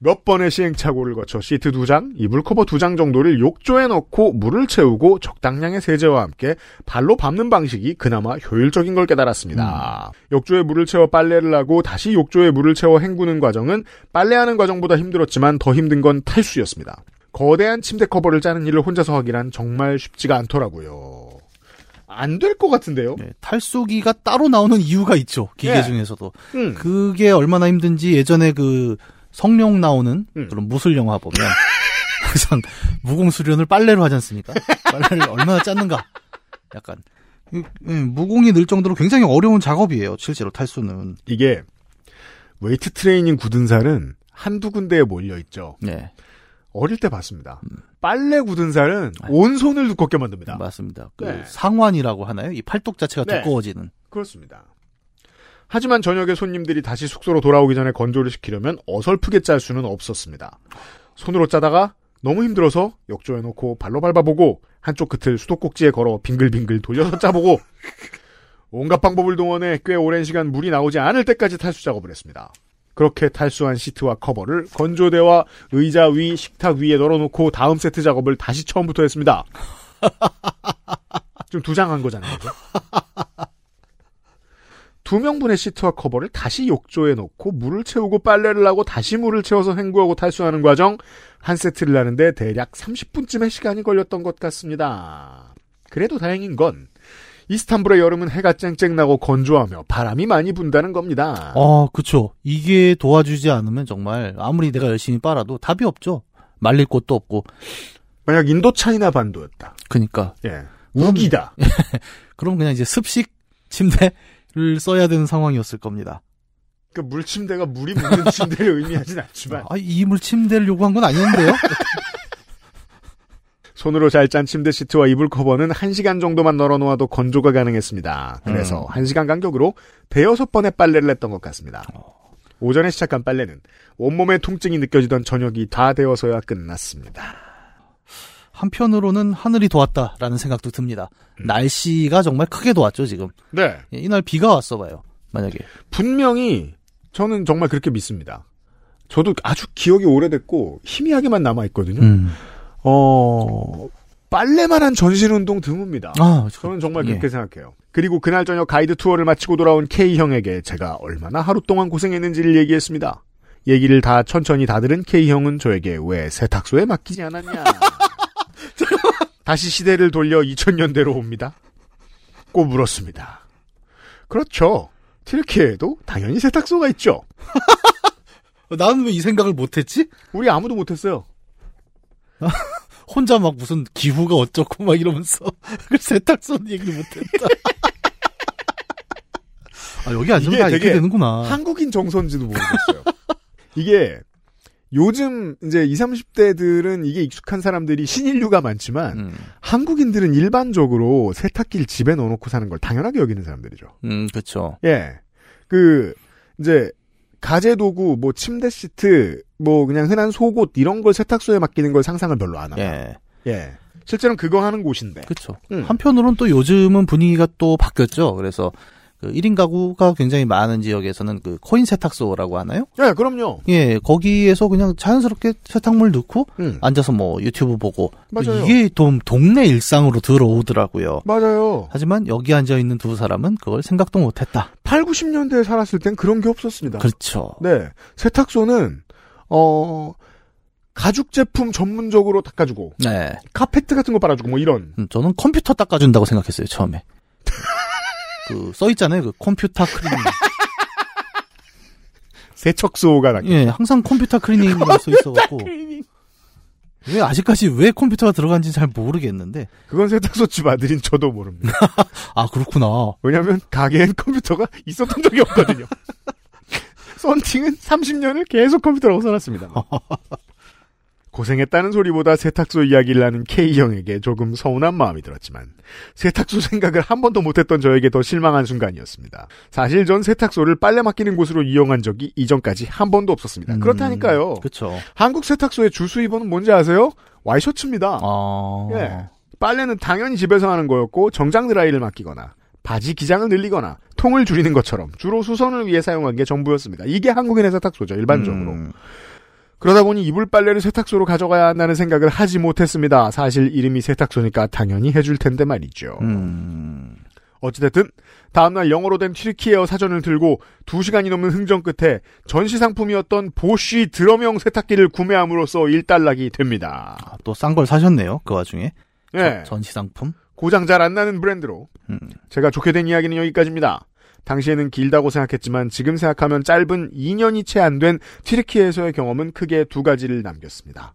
몇 번의 시행착오를 거쳐 시트 두 장, 이불 커버 두 장 정도를 욕조에 넣고 물을 채우고 적당량의 세제와 함께 발로 밟는 방식이 그나마 효율적인 걸 깨달았습니다. 욕조에 물을 채워 빨래를 하고 다시 욕조에 물을 채워 헹구는 과정은 빨래하는 과정보다 힘들었지만 더 힘든 건 탈수였습니다. 거대한 침대 커버를 짜는 일을 혼자서 하기란 정말 쉽지가 않더라고요. 안 될 것 같은데요?
네, 탈수기가 따로 나오는 이유가 있죠. 기계
예.
중에서도.
음.
그게 얼마나 힘든지 예전에 그 성룡 나오는
음.
그런 무술 영화 보면 항상 무공수련을 빨래로 하지 않습니까? 빨래를 얼마나 짰는가. 약간 무공이 늘 정도로 굉장히 어려운 작업이에요. 실제로 탈수는.
이게 웨이트 트레이닝 굳은 살은 한두 군데에 몰려 있죠.
네,
어릴 때 봤습니다. 빨래 굳은 살은
아.
온 손을 두껍게 만듭니다.
맞습니다. 그
네.
상완이라고 하나요? 이 팔뚝 자체가
네.
두꺼워지는.
그렇습니다. 하지만 저녁에 손님들이 다시 숙소로 돌아오기 전에 건조를 시키려면 어설프게 짤 수는 없었습니다. 손으로 짜다가 너무 힘들어서 욕조에 놓고 발로 밟아보고 한쪽 끝을 수도꼭지에 걸어 빙글빙글 돌려서 짜보고 온갖 방법을 동원해 꽤 오랜 시간 물이 나오지 않을 때까지 탈수 작업을 했습니다. 그렇게 탈수한 시트와 커버를 건조대와 의자 위, 식탁 위에 널어놓고 다음 세트 작업을 다시 처음부터 했습니다. 지금 두장 한 거잖아요. 두 명분의 시트와 커버를 다시 욕조에 넣고 물을 채우고 빨래를 하고 다시 물을 채워서 헹구고 탈수하는 과정 한 세트를 하는데 대략 30분쯤의 시간이 걸렸던 것 같습니다. 그래도 다행인 건 이스탄불의 여름은 해가 쨍쨍 나고 건조하며 바람이 많이 분다는 겁니다.
어, 그쵸. 이게 도와주지 않으면 정말 아무리 내가 열심히 빨아도 답이 없죠. 말릴 곳도 없고.
만약 인도 차이나 반도였다.
그니까.
예. 우기다.
그럼 그냥 이제 습식 침대를 써야 되는 상황이었을 겁니다.
그 물침대가 물이 묻는 침대를 의미하진 않지만
아, 이 물 침대를 요구한 건 아니었는데요?
손으로 잘 짠 침대 시트와 이불 커버는 1시간 정도만 널어놓아도 건조가 가능했습니다. 그래서
음.
1시간 간격으로 대여섯 번의 빨래를 했던 것 같습니다. 오전에 시작한 빨래는 온몸에 통증이 느껴지던 저녁이 다 되어서야 끝났습니다.
한편으로는 하늘이 도왔다라는 생각도 듭니다. 날씨가 정말 크게 도왔죠 지금.
네.
예, 이날 비가 왔어 봐요. 만약에
분명히 저는 정말 그렇게 믿습니다. 저도 아주 기억이 오래됐고 희미하게만 남아 있거든요.
음.
어 빨래만 한 전신운동 드뭅니다.
아,
저는 정말
예.
그렇게 생각해요. 그리고 그날 저녁 가이드 투어를 마치고 돌아온 K 형에게 제가 얼마나 하루 동안 고생했는지를 얘기했습니다. 얘기를 다 천천히 다 들은 K 형은 저에게 왜 세탁소에 맡기지 않았냐? 다시 시대를 돌려 2000년대로 옵니다. 꼭 물었습니다. 그렇죠. 튀르키예에도 당연히 세탁소가 있죠.
나는 왜 이 생각을 못했지?
우리 아무도 못했어요.
혼자 막 무슨 기후가 어쩌고 막 이러면서 그 세탁소 얘기를 못했다. 아, 여기 앉으면
이게
다 이렇게 되는구나.
한국인 정서인지도 모르겠어요. 이게 요즘 이제 20, 30대들은 이게 익숙한 사람들이 신인류가 많지만
음,
한국인들은 일반적으로 세탁기를 집에 넣어놓고 사는 걸 당연하게 여기는 사람들이죠.
음, 그쵸.
예. 그 이제 가재 도구, 뭐 침대 시트, 뭐 그냥 흔한 속옷 이런 걸 세탁소에 맡기는 걸 상상을 별로 안 하고.
예.
예. 실제로는 그거 하는 곳인데.
그쵸.
음.
한편으로는 또 요즘은 분위기가 또 바뀌었죠. 그래서 그 1인 가구가 굉장히 많은 지역에서는 그 코인 세탁소라고 하나요?
예, 그럼요.
예, 거기에서 그냥 자연스럽게 세탁물 넣고
음.
앉아서 뭐 유튜브 보고
맞아요.
이게 좀 동네 일상으로 들어오더라고요.
맞아요.
하지만 여기 앉아 있는 두 사람은 그걸 생각도 못 했다.
8, 90년대에 살았을 땐 그런 게 없었습니다.
그렇죠.
네. 세탁소는, 어, 가죽 제품 전문적으로 닦아주고,
네.
카페트 같은 거 빨아주고, 뭐 이런.
음, 저는 컴퓨터 닦아준다고 생각했어요 처음에. 그 써 있잖아요. 그 컴퓨터 클리닝.
세척소가 닦
예, 항상 컴퓨터 클리닝이라고 써 있어갖고. 왜 아직까지 왜 컴퓨터가 들어간지 잘 모르겠는데.
그건 세탁소 집 아들인 저도 모릅니다.
아 그렇구나.
왜냐면, 가게엔 컴퓨터가 있었던 적이 없거든요. 썬팅은 30년을 계속 컴퓨터라고 살았습니다. 고생했다는 소리보다 세탁소 이야기를 하는 K형에게 조금 서운한 마음이 들었지만 세탁소 생각을 한 번도 못했던 저에게 더 실망한 순간이었습니다. 사실 전 세탁소를 빨래 맡기는 곳으로 이용한 적이 이전까지 한 번도 없었습니다.
음,
그렇다니까요.
그렇죠.
한국 세탁소의 주 수입원은 뭔지 아세요? 와이셔츠입니다.
아.
예. 빨래는 당연히 집에서 하는 거였고 정장 드라이를 맡기거나 바지 기장을 늘리거나 통을 줄이는 것처럼 주로 수선을 위해 사용한 게 전부였습니다. 이게 한국인의 세탁소죠, 일반적으로.
음,
그러다 보니 이불 빨래를 세탁소로 가져가야 한다는 생각을 하지 못했습니다. 사실 이름이 세탁소니까 당연히 해줄 텐데 말이죠.
음.
어찌됐든 다음날 영어로 된 튀르키예어 사전을 들고 2시간이 넘는 흥정 끝에 전시 상품이었던 보쉬 드럼형 세탁기를 구매함으로써 일단락이 됩니다.
아, 또싼 걸 사셨네요. 그 와중에.
예.
전시 상품.
고장 잘 안 나는 브랜드로
음.
제가 좋게 된 이야기는 여기까지입니다. 당시에는 길다고 생각했지만 지금 생각하면 짧은 2년이 채 안 된 튀르키예에서의 경험은 크게 두 가지를 남겼습니다.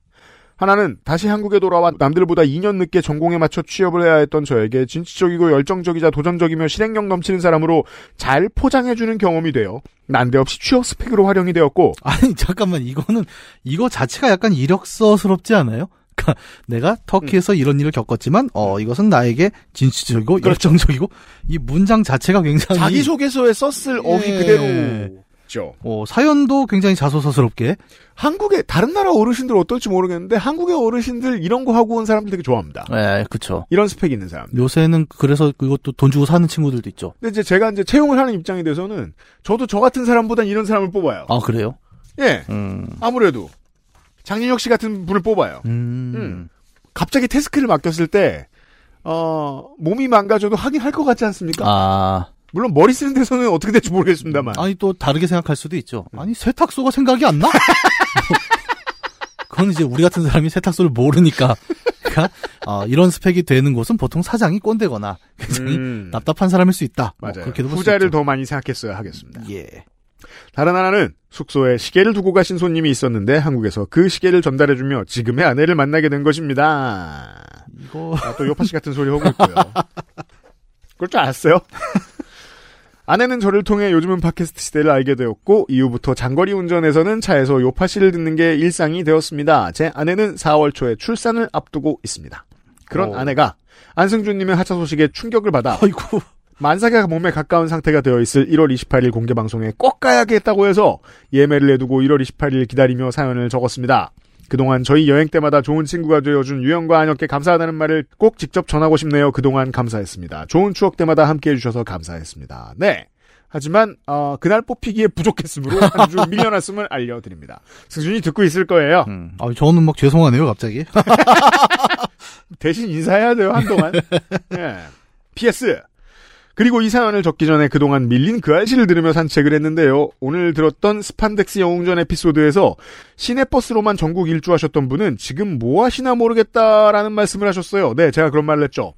하나는 다시 한국에 돌아와 남들보다 2년 늦게 전공에 맞춰 취업을 해야 했던 저에게 진취적이고 열정적이자 도전적이며 실행력 넘치는 사람으로 잘 포장해주는 경험이 되어 난데없이 취업 스펙으로 활용이 되었고
아니 잠깐만 이거는 이거 자체가 약간 이력서스럽지 않아요? 그러니까 내가 터키에서 이런 일을 겪었지만 어 이것은 나에게 진취적이고
그렇죠.
열정적이고 이 문장 자체가 굉장히
자기 소개서에 썼을 어휘
예.
그대로죠.
어, 사연도 굉장히 자소서스럽게
한국의 다른 나라 어르신들 어떨지 모르겠는데 한국의 어르신들 이런 거 하고 온 사람들 되게 좋아합니다.
예, 그쵸
이런 스펙 있는 사람.
요새는 그래서 그것도 돈 주고 사는 친구들도 있죠.
근데 이제 제가 이제 채용을 하는 입장이 돼서는 저도 저 같은 사람보단 이런 사람을 뽑아요.
아 그래요?
예.
음.
아무래도 장윤혁 씨 같은 분을 뽑아요.
음.
음. 갑자기 태스크를 맡겼을 때 어, 몸이 망가져도 하긴 할 것 같지 않습니까?
아
물론 머리 쓰는 데서는 어떻게 될지 모르겠습니다만.
아니 또 다르게 생각할 수도 있죠. 아니 세탁소가 생각이 안 나? 그건 이제 우리 같은 사람이 세탁소를 모르니까. 그러니까 어, 이런 스펙이 되는 곳은 보통 사장이 꼰대거나 굉장히
음.
답답한 사람일 수 있다. 뭐
맞아요.
그렇게도 볼수
후자를. 더 많이 생각했어야 하겠습니다.
예.
다른 하나는 숙소에 시계를 두고 가신 손님이 있었는데 한국에서 그 시계를 전달해주며 지금의 아내를 만나게 된 것입니다.
이거
아, 또 요파 씨 같은 소리 하고 있고요. 그럴 줄 알았어요. 아내는 저를 통해 요즘은 팟캐스트 시대를 알게 되었고 이후부터 장거리 운전에서는 차에서 요파 씨를 듣는 게 일상이 되었습니다. 제 아내는 4월 초에 출산을 앞두고 있습니다. 그런
어.
아내가 안승준님의 하차 소식에 충격을 받아
아이고
만삭의 몸에 가까운 상태가 되어 있을 1월 28일 공개 방송에 꼭 가야겠다고 해서 예매를 해두고 1월 28일 기다리며 사연을 적었습니다. 그동안 저희 여행 때마다 좋은 친구가 되어준 유영과 안혁께 감사하다는 말을 꼭 직접 전하고 싶네요. 그동안 감사했습니다. 좋은 추억 때마다 함께 해 주셔서 감사했습니다. 네. 하지만 어, 그날 뽑히기에 부족했으므로 한주 밀려났음을 알려드립니다. 승준이 듣고 있을 거예요.
음. 아, 저는 막 죄송하네요, 갑자기.
대신 인사해야 돼요, 한동안. 예. PS. 그리고 이 사연을 적기 전에 그동안 밀린 그 알씨를 들으며 산책을 했는데요. 오늘 들었던 스판덱스 영웅전 에피소드에서 시내버스로만 전국 일주하셨던 분은 지금 뭐 하시나 모르겠다라는 말씀을 하셨어요. 네, 제가 그런 말을 했죠.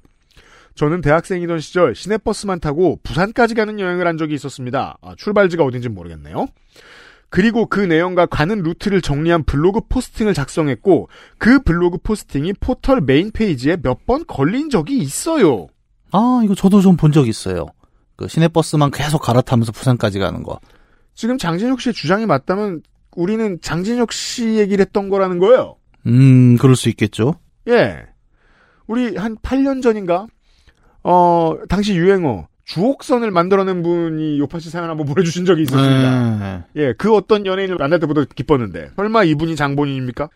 저는 대학생이던 시절 시내버스만 타고 부산까지 가는 여행을 한 적이 있었습니다. 아, 출발지가 어딘지 모르겠네요. 그리고 그 내용과 가는 루트를 정리한 블로그 포스팅을 작성했고 그 블로그 포스팅이 포털 메인 페이지에 몇 번 걸린 적이 있어요.
아, 이거 저도 좀 본 적 있어요. 그 시내버스만 계속 갈아타면서 부산까지 가는 거.
지금 장진혁 씨의 주장이 맞다면 우리는 장진혁 씨 얘기를 했던 거라는 거예요.
음, 그럴 수 있겠죠.
예. 우리 한 8년 전인가? 어, 당시 유행어 주옥선을 만들어낸 분이 요파시 사연 한번 보내주신 적이 있었습니다.
네.
예, 그 어떤 연예인을 만날 때보다 기뻤는데 설마 이분이 장본인입니까?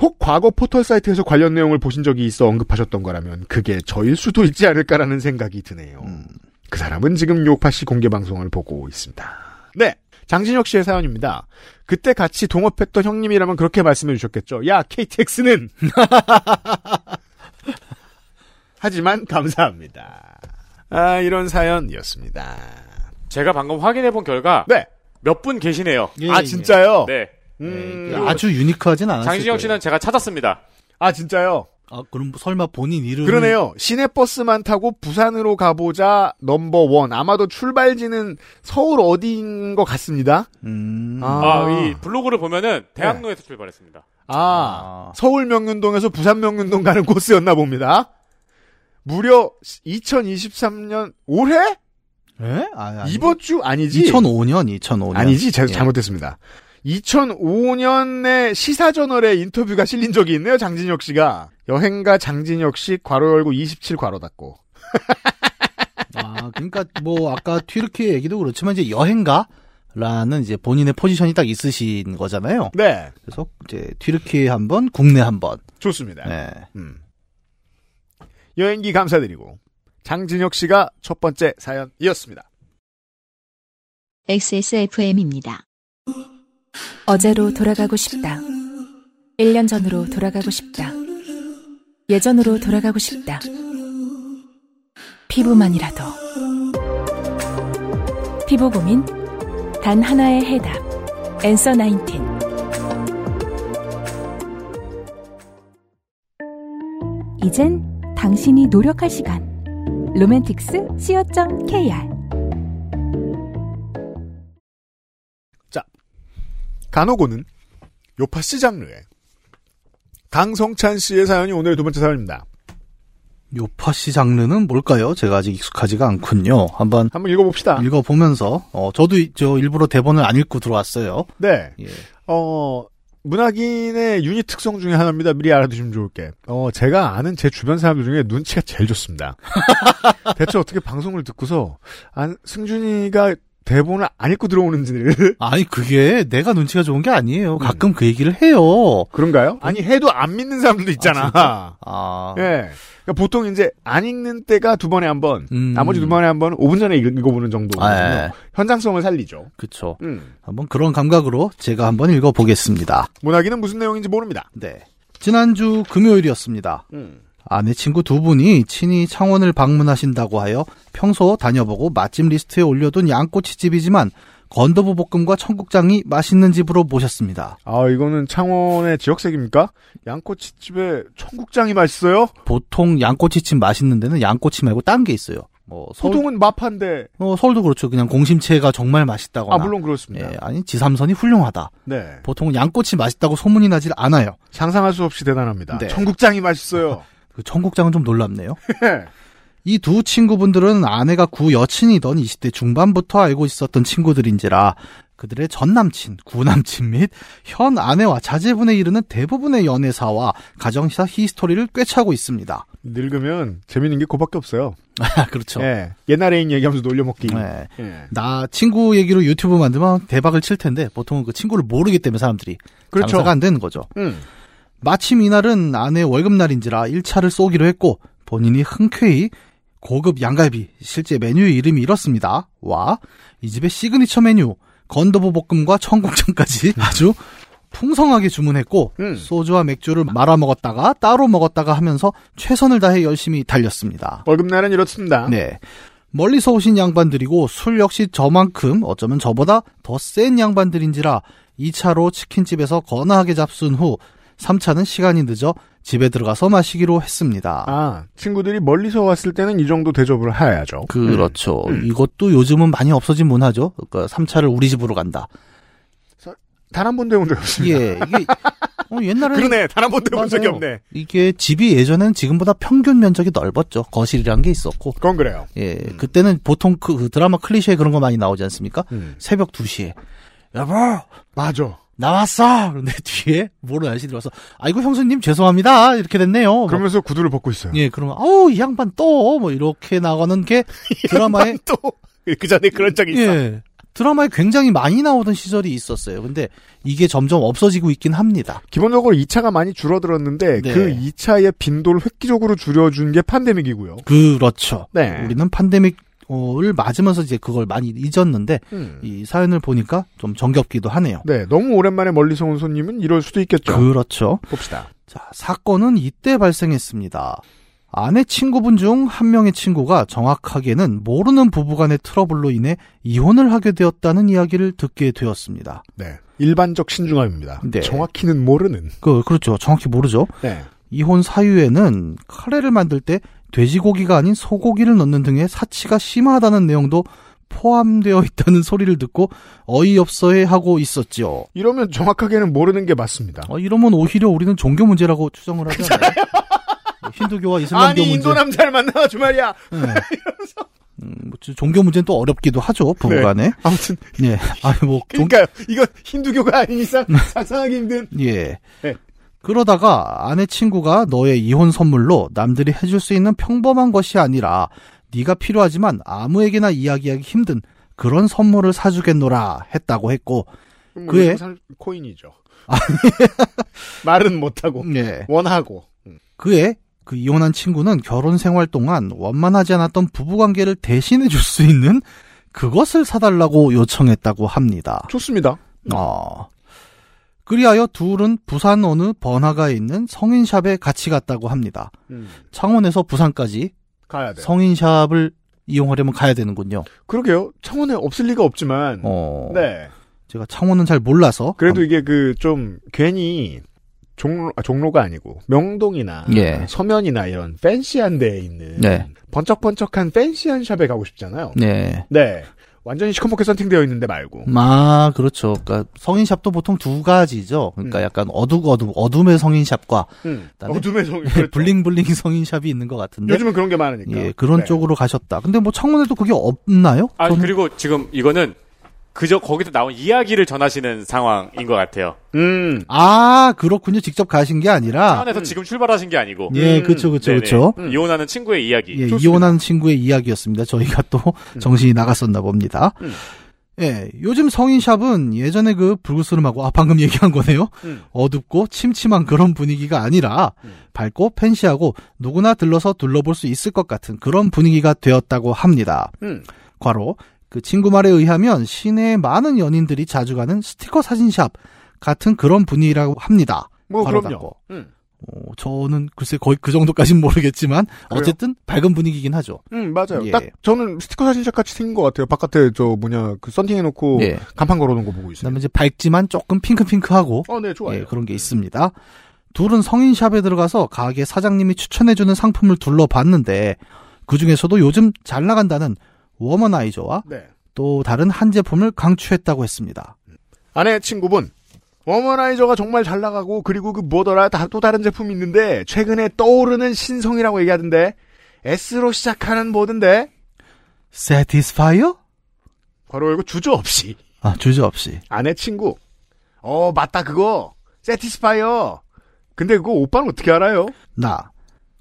혹 과거 포털 사이트에서 관련 내용을 보신 적이 있어 언급하셨던 거라면 그게 저일 수도 있지 않을까라는 생각이 드네요. 그 사람은 지금 요파시 공개 방송을 보고 있습니다. 네. 장진혁 씨의 사연입니다. 그때 같이 동업했던 형님이라면 그렇게 말씀해 주셨겠죠. 야, KTX는! 하지만 감사합니다. 아, 이런 사연이었습니다.
제가 방금 확인해 본 결과
네.
몇 분 계시네요.
예,
아,
예.
진짜요?
네.
음,
네, 아주 유니크하진 않았어요.
장진영 씨는 제가 찾았습니다.
아, 진짜요?
아, 그럼 설마 본인 이름
그러네요. 시내버스만 타고 부산으로 가보자 넘버 원. 아마도 출발지는 서울 어디인 것 같습니다.
음.
아, 이 블로그를 보면은 대학로에서 출발했습니다.
아, 서울 명륜동에서 부산 명륜동 가는 코스였나 봅니다. 무려 2023년 올해?
예? 아.
이번 주 아니지?
2005년, 2005년.
아니지, 제가
예.
잘못했습니다. 2005년에 시사저널에 인터뷰가 실린 적이 있네요, 장진혁 씨가. 여행가 장진혁 씨, 괄호 열고 27 괄호 닫고.
아, 그러니까 뭐 아까 튀르키예 얘기도 그렇지만 이제 여행가 라는 이제 본인의 포지션이 딱 있으신 거잖아요.
네,
그래서 이제 튀르키예 한 번, 국내 한 번.
좋습니다.
네.
음. 여행기 감사드리고 장진혁 씨가 첫 번째 사연이었습니다.
XSFM입니다.
어제로 돌아가고 싶다. 1년 전으로 돌아가고 싶다. 예전으로 돌아가고 싶다. 피부만이라도. 피부 고민 단 하나의 해답. 엔서 나인틴. 이젠 당신이 노력할 시간. 로맨틱스 co.kr
간호고는 요파시 장르에 강성찬 씨의 사연이 오늘의 두 번째 사연입니다.
요파시 장르는 뭘까요? 제가 아직 익숙하지가 않군요. 한번
한번 읽어봅시다.
읽어보면서, 어, 저도 이- 저 일부러 대본을 안 읽고 들어왔어요.
네.
예.
어, 문학인의 유닛 특성 중에 하나입니다. 미리 알아두시면 좋을 게. 어, 제가 아는 제 주변 사람들 중에 눈치가 제일 좋습니다. 대체 어떻게 방송을 듣고서, 안, 승준이가 대본을 안 읽고 들어오는지를.
아니, 그게 내가 눈치가 좋은 게 아니에요. 가끔 그 얘기를 해요.
그런가요? 아니, 해도 안 믿는 사람들도 있잖아.
아,
예. 그러니까 보통 이제 안 읽는 때가 두 번에 한 번,
음.
나머지 두 번에 한 번은 5분 전에 읽- 읽어보는 정도거든요.
아, 예.
현장성을 살리죠.
그쵸.
음.
한번 그런 감각으로 제가 한번 읽어보겠습니다.
문학인은 무슨 내용인지 모릅니다.
네. 지난주 금요일이었습니다.
음.
아내 친구 두 분이 친히 창원을 방문하신다고 하여 평소 다녀보고 맛집 리스트에 올려둔 양꼬치집이지만 건두부 볶음과 청국장이 맛있는 집으로 모셨습니다.
아, 이거는 창원의 지역색입니까? 양꼬치집에 청국장이 맛있어요?
보통 양꼬치집 맛있는 데는 양꼬치 말고 딴 게 있어요. 뭐 서울,
보통은 마파인데,
어, 서울도 그렇죠. 그냥 공심채가 정말 맛있다거나.
아, 물론 그렇습니다.
예, 아니 지삼선이 훌륭하다.
네.
보통 양꼬치 맛있다고 소문이 나질 않아요.
상상할 수 없이 대단합니다.
네.
청국장이 맛있어요.
그 청국장은 좀 놀랍네요.
네.
이 두 친구분들은 아내가 구 여친이던 20대 중반부터 알고 있었던 친구들인지라 그들의 전 남친, 구 남친 및 현 아내와 자제분에 이르는 대부분의 연애사와 가정사 history를 꿰차고 있습니다.
늙으면 재밌는 게 그밖에 없어요.
아, 그렇죠.
예. 옛날에 인 얘기하면서 놀려먹기.
네.
예.
나 친구 얘기로 유튜브 만들면 대박을 칠 텐데 보통은 그 친구를 모르기 때문에 사람들이
그렇죠.
장사가 안 되는 거죠.
음.
마침 이날은 아내 월급날인지라 1차를 쏘기로 했고 본인이 흔쾌히 고급 양갈비 실제 메뉴 이름이 이렇습니다. 와, 이 집의 시그니처 메뉴 건두부 볶음과 청국장까지 아주 풍성하게 주문했고
음.
소주와 맥주를 말아 먹었다가 따로 먹었다가 하면서 최선을 다해 열심히 달렸습니다.
월급날은 이렇습니다.
네. 멀리서 오신 양반들이고 술 역시 저만큼 어쩌면 저보다 더 센 양반들인지라 2차로 치킨집에서 거나하게 잡순 후 3차는 시간이 늦어 집에 들어가서 마시기로 했습니다.
아, 친구들이 멀리서 왔을 때는 이 정도 대접을 해야죠.
그렇죠.
음.
이것도 요즘은 많이 없어진 문화죠. 그러니까 3차를 우리 집으로 간다.
단 한 번도 해본 적이 없습니다.
예, 이게 어, 옛날에
그러네. 단 한 번도 해본 적이. 없네.
이게 집이 예전에는 지금보다 평균 면적이 넓었죠. 거실이란 게 있었고.
그건 그래요.
예, 그때는 보통 그, 그 드라마 클리셰 그런 거 많이 나오지 않습니까?
음.
새벽 2시에 여보
맞아.
나왔어. 그런데 뒤에 모르는 아저씨 들어와서 아이고 형수님 죄송합니다 이렇게 됐네요.
그러면서 구두를 벗고 있어요.
예, 그러면 아우 이 양반 또 뭐 이렇게 나가는 게 드라마에
또, 그 전에 그런 적이 있어.
예 드라마에 굉장히 많이 나오던 시절이 있었어요. 근데 이게 점점 없어지고 있긴 합니다.
기본적으로 2차가 많이 줄어들었는데
네.
그 2차의 빈도를 획기적으로 줄여준 게 팬데믹이고요.
그렇죠.
네.
우리는 팬데믹 을 맞으면서 이제 그걸 많이 잊었는데
음.
이 사연을 보니까 좀 정겹기도 하네요.
네, 너무 오랜만에 멀리서 온 손님은 이럴 수도 있겠죠.
그렇죠.
봅시다.
자, 사건은 이때 발생했습니다. 아내 친구분 중 한 명의 친구가 정확하게는 모르는 부부간의 트러블로 인해 이혼을 하게 되었다는 이야기를 듣게 되었습니다.
네. 일반적 신중함입니다.
네.
정확히는 모르는.
그, 그렇죠. 정확히 모르죠.
네.
이혼 사유에는 카레를 만들 때 돼지고기가 아닌 소고기를 넣는 등의 사치가 심하다는 내용도 포함되어 있다는 소리를 듣고 어이없어해 하고 있었죠.
이러면 정확하게는 모르는 게 맞습니다.
어, 이러면 오히려 우리는 종교 문제라고 추정을 하잖아요. 뭐 힌두교와 이슬람교
아니
문제.
인도 남자를 만나가지고 말이야.
네. 음, 뭐 종교 문제는 또 어렵기도 하죠 부부간에.
아무튼
예, 아니 뭐 종,
그러니까요. 이건 힌두교가 아닌 이상 상상하기 힘든.
예.
네.
그러다가 아내 친구가 너의 이혼 선물로 남들이 해줄 수 있는 평범한 것이 아니라 네가 필요하지만 아무에게나 이야기하기 힘든 그런 선물을 사주겠노라 했다고 했고
요즘 살- 코인이죠. 말은 못하고
예.
원하고.
그에 그 이혼한 친구는 결혼 생활 동안 원만하지 않았던 부부 관계를 대신해 줄 수 있는 그것을 사달라고 요청했다고 합니다.
좋습니다.
어. 그리하여 둘은 부산 어느 번화가에 있는 성인샵에 같이 갔다고 합니다.
음,
창원에서 부산까지
가야 돼.
성인샵을 이용하려면 가야 되는군요.
그러게요. 창원에 없을 리가 없지만.
어.
네.
제가 창원은 잘 몰라서.
그래도 이게 그 좀 괜히 종로 아, 종로가 아니고 명동이나
예.
서면이나 이런 팬시한 데에 있는
네.
번쩍번쩍한 팬시한 샵에 가고 싶잖아요.
네.
네. 완전히 시커멓게 선팅되어 있는데 말고.
아, 그렇죠. 그러니까 성인샵도 보통 두 가지죠. 그러니까
음.
약간 어둑어둑 어둠의 성인샵과
음. 어둠의 성. 그렇죠.
블링블링 성인샵이 있는 것 같은데.
요즘은 그런 게 많으니까.
예, 그런
네.
쪽으로 가셨다. 근데 뭐 창원에도 그게 없나요?
아
저는-
그리고 지금 이거는 그저 거기서 나온 이야기를 전하시는 상황인 것 같아요.
음.
아, 그렇군요. 직접 가신 게 아니라.
창원에서 지금 출발하신 게 아니고.
예,
음,
그쵸, 그쵸,
네네.
그쵸.
음.
이혼하는 친구의 이야기.
예,
좋습니다.
이혼한 친구의 이야기였습니다. 저희가 또 정신이 나갔었나 봅니다.
음.
예, 요즘 성인샵은 예전에 그 불구스름하고, 아, 방금 얘기한 거네요.
음.
어둡고 침침한 그런 분위기가 아니라
음.
밝고 팬시하고 누구나 들러서 둘러볼 수 있을 것 같은 그런 분위기가 되었다고 합니다.
음.
과로 그 친구 말에 의하면 시내에 많은 연인들이 자주 가는 스티커 사진샵 같은 그런 분위기라고 합니다.
뭐 그럼요. 음.
어, 저는 글쎄 거의 그 정도까지는 모르겠지만 어쨌든 밝은 분위기긴 하죠.
음, 맞아요.
예.
딱 저는 스티커 사진샵 같이 생긴 것 같아요. 바깥에 저 뭐냐 그 썬팅 해놓고
예.
간판 걸어놓은 거 보고 있어요.
그다음에 이제 밝지만 조금 핑크핑크하고
어, 네, 좋아요.
예, 그런 게 있습니다. 둘은 성인샵에 들어가서 가게 사장님이 추천해주는 상품을 둘러봤는데 그 중에서도 요즘 잘 나간다는 워머나이저와
네.
또 다른 한 제품을 강추했다고 했습니다.
아내 친구분 워머나이저가 정말 잘 나가고 그리고 그 뭐더라 다, 또 다른 제품이 있는데 최근에 떠오르는 신성이라고 얘기하던데 S로 시작하는 뭐던데
세티스파이어?
바로 이거 주저 없이
아 주저 없이.
아내 친구 어 맞다 그거 세티스파이어 근데 그거 오빠는 어떻게 알아요?
나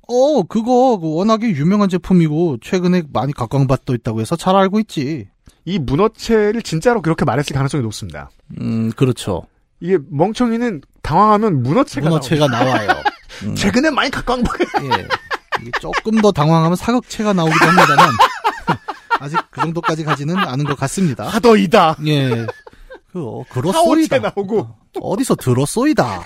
어, 그거 그 워낙에 유명한 제품이고 최근에 많이 각광받고 있다고 해서 잘 알고 있지.
이 문어체를 진짜로 그렇게 말했을 가능성이 높습니다.
음, 그렇죠.
이게 멍청이는 당황하면 문어체가,
문어체가 나와요. 음.
최근에 많이 각광받
예. 이게 조금 더 당황하면 사각체가 나오기도 합니다만 아직 그 정도까지 가지는 않은 것 같습니다.
하더이다.
예. 그 어, 그렇소이다.
나오고.
어디서 들었소이다.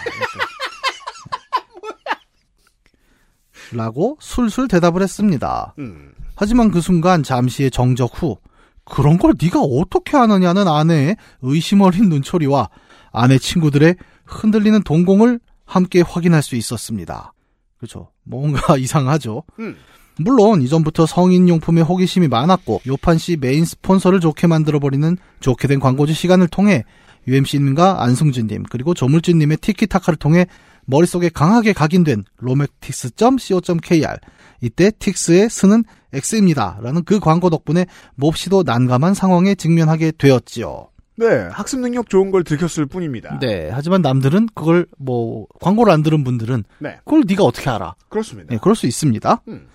라고 술술 대답을 했습니다.
음.
하지만 그 순간 잠시의 정적 후 그런 걸 네가 어떻게 아느냐는 아내의 의심 어린 눈초리와 아내 친구들의 흔들리는 동공을 함께 확인할 수 있었습니다. 그렇죠. 뭔가 이상하죠.
음.
물론 이전부터 성인 용품에 호기심이 많았고 요팟시 메인 스폰서를 좋게 만들어 버리는 좋게 된 광고주 시간을 통해 UMC님과 안승준님 그리고 조물주님의 티키타카를 통해 머릿속에 강하게 각인된 로맥틱스.co.kr 이때 틱스의 스는 X입니다. 라는 그 광고 덕분에 몹시도 난감한 상황에 직면하게 되었지요.
네, 학습 능력 좋은 걸 들켰을 뿐입니다.
네. 하지만 남들은 그걸 뭐 광고를 안 들은 분들은
네,
그걸 네가 어떻게 알아?
그렇습니다.
네, 그럴 수 있습니다.
음.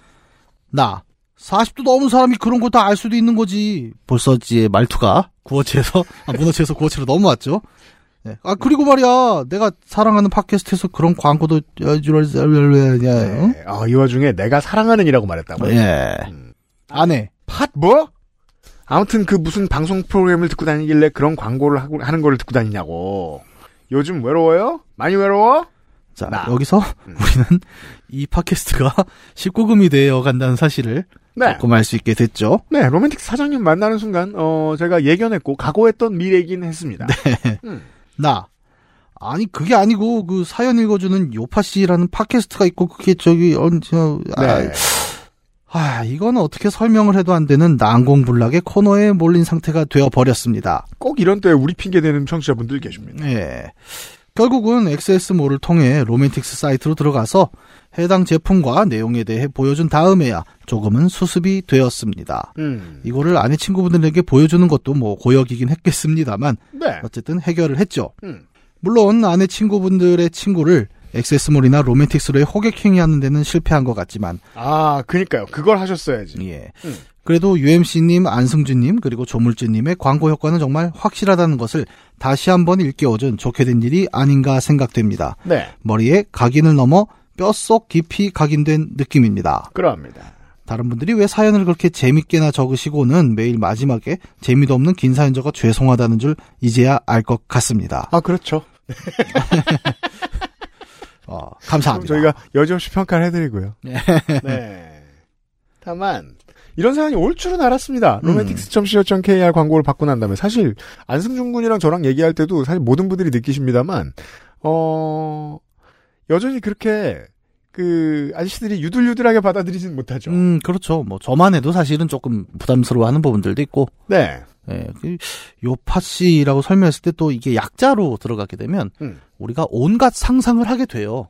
나 40도 넘은 사람이 그런 걸다알 수도 있는 거지. 벌써 이제 말투가 구어체에서 아, 문어체에서 구어체로 넘어왔죠. 네. 아 그리고 말이야, 내가 사랑하는 팟캐스트에서 그런 광고도
네. 아, 이 와중에 내가 사랑하는 이라고 말했다고.
예.
음.
안 해.
팟 뭐? 아무튼 그 무슨 방송 프로그램을 듣고 다니길래 그런 광고를 하고, 하는 걸 듣고 다니냐고. 요즘 외로워요? 많이 외로워?
자
나.
여기서
음.
우리는 이 팟캐스트가 19금이 되어 간다는 사실을
네.
조금 알 수 있게 됐죠.
네, 로맨틱 사장님 만나는 순간, 어, 제가 예견했고, 각오했던 미래이긴 했습니다. 음.
나 아니 그게 아니고 그 사연 읽어주는 요파 씨라는 팟캐스트가 있고 그게 저기 언저 아,
네.
아 이거는 어떻게 설명을 해도 안 되는 난공불락의 코너에 몰린 상태가 되어 버렸습니다.
꼭 이런 때에 우리 핑계 대는 청취자분들 계십니다.
예. 결국은 XS몰을 통해 로맨틱스 사이트로 들어가서 해당 제품과 내용에 대해 보여준 다음에야 조금은 수습이 되었습니다.
음.
이거를 아내 친구분들에게 보여주는 것도 뭐 고역이긴 했겠습니다만
네.
어쨌든 해결을 했죠.
음.
물론 아내 친구분들의 친구를 액세스몰이나 로맨틱스로의 호객행위 하는 데는 실패한 것 같지만
아, 그니까요. 그걸 하셨어야지.
예.
음.
그래도 UMC님, 안승준님, 그리고 조물주님의 광고 효과는 정말 확실하다는 것을 다시 한번 일깨워준 좋게 된 일이 아닌가 생각됩니다.
네.
머리에 각인을 넘어 뼛속 깊이 각인된 느낌입니다.
그러합니다.
다른 분들이 왜 사연을 그렇게 재밌게나 적으시고는 매일 마지막에 재미도 없는 긴 사연 적어 죄송하다는 줄 이제야 알 것 같습니다.
아, 그렇죠.
어, 감사합니다.
저희가 여지없이 평가를 해드리고요.
네.
네. 다만, 이런 사연이 올 줄은 알았습니다.
음.
로맨틱스.co.kr 광고를 받고 난 다음에 사실 안승준 군이랑 저랑 얘기할 때도 사실 모든 분들이 느끼십니다만 어 여전히 그렇게 그 아저씨들이 유들유들하게 받아들이진 못하죠.
음, 그렇죠. 뭐 저만 해도 사실은 조금 부담스러워하는 부분들도 있고,
네.
예, 그 요파 씨라고 설명했을 때 또 이게 약자로 들어가게 되면
음.
우리가 온갖 상상을 하게 돼요.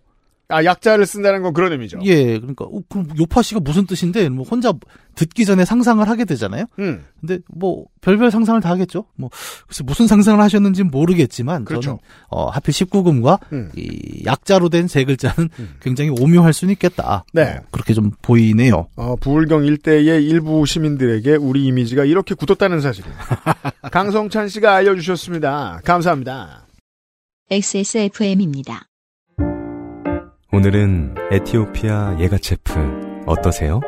아 약자를 쓴다는 건 그런 의미죠.
예, 그러니까 어, 그럼 요파 씨가 무슨 뜻인데 뭐 혼자 듣기 전에 상상을 하게 되잖아요.
음.
근데 뭐 별별 상상을 다 하겠죠. 뭐 글쎄 무슨 상상을 하셨는지 는 모르겠지만
그렇죠.
저는 어, 하필 19금과
음.
이 약자로 된 세 글자는
음.
굉장히 오묘할 수는 있겠다.
네.
어, 그렇게 좀 보이네요.
어, 부울경 일대의 일부 시민들에게 우리 이미지가 이렇게 굳었다는 사실을 강성찬 씨가 알려 주셨습니다. 감사합니다.
XSFM입니다.
오늘은 에티오피아 예가체프 어떠세요?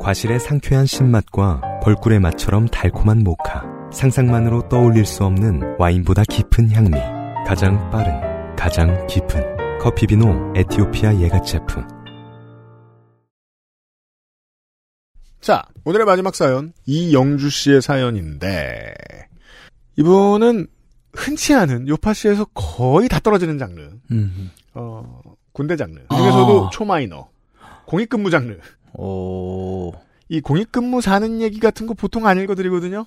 과실의 상쾌한 신맛과 벌꿀의 맛처럼 달콤한 모카. 상상만으로 떠올릴 수 없는 와인보다 깊은 향미. 가장 빠른, 가장 깊은 커피 비노 에티오피아 예가체프.
자, 오늘의 마지막 사연 이영주 씨의 사연인데 이분은 흔치 않은 요파 씨에서 거의 다 떨어지는 장르.
음.
어, 군대 장르. 중에서도
아.
초마이너. 공익근무 장르.
어,
이 공익근무 사는 얘기 같은 거 보통 안 읽어드리거든요.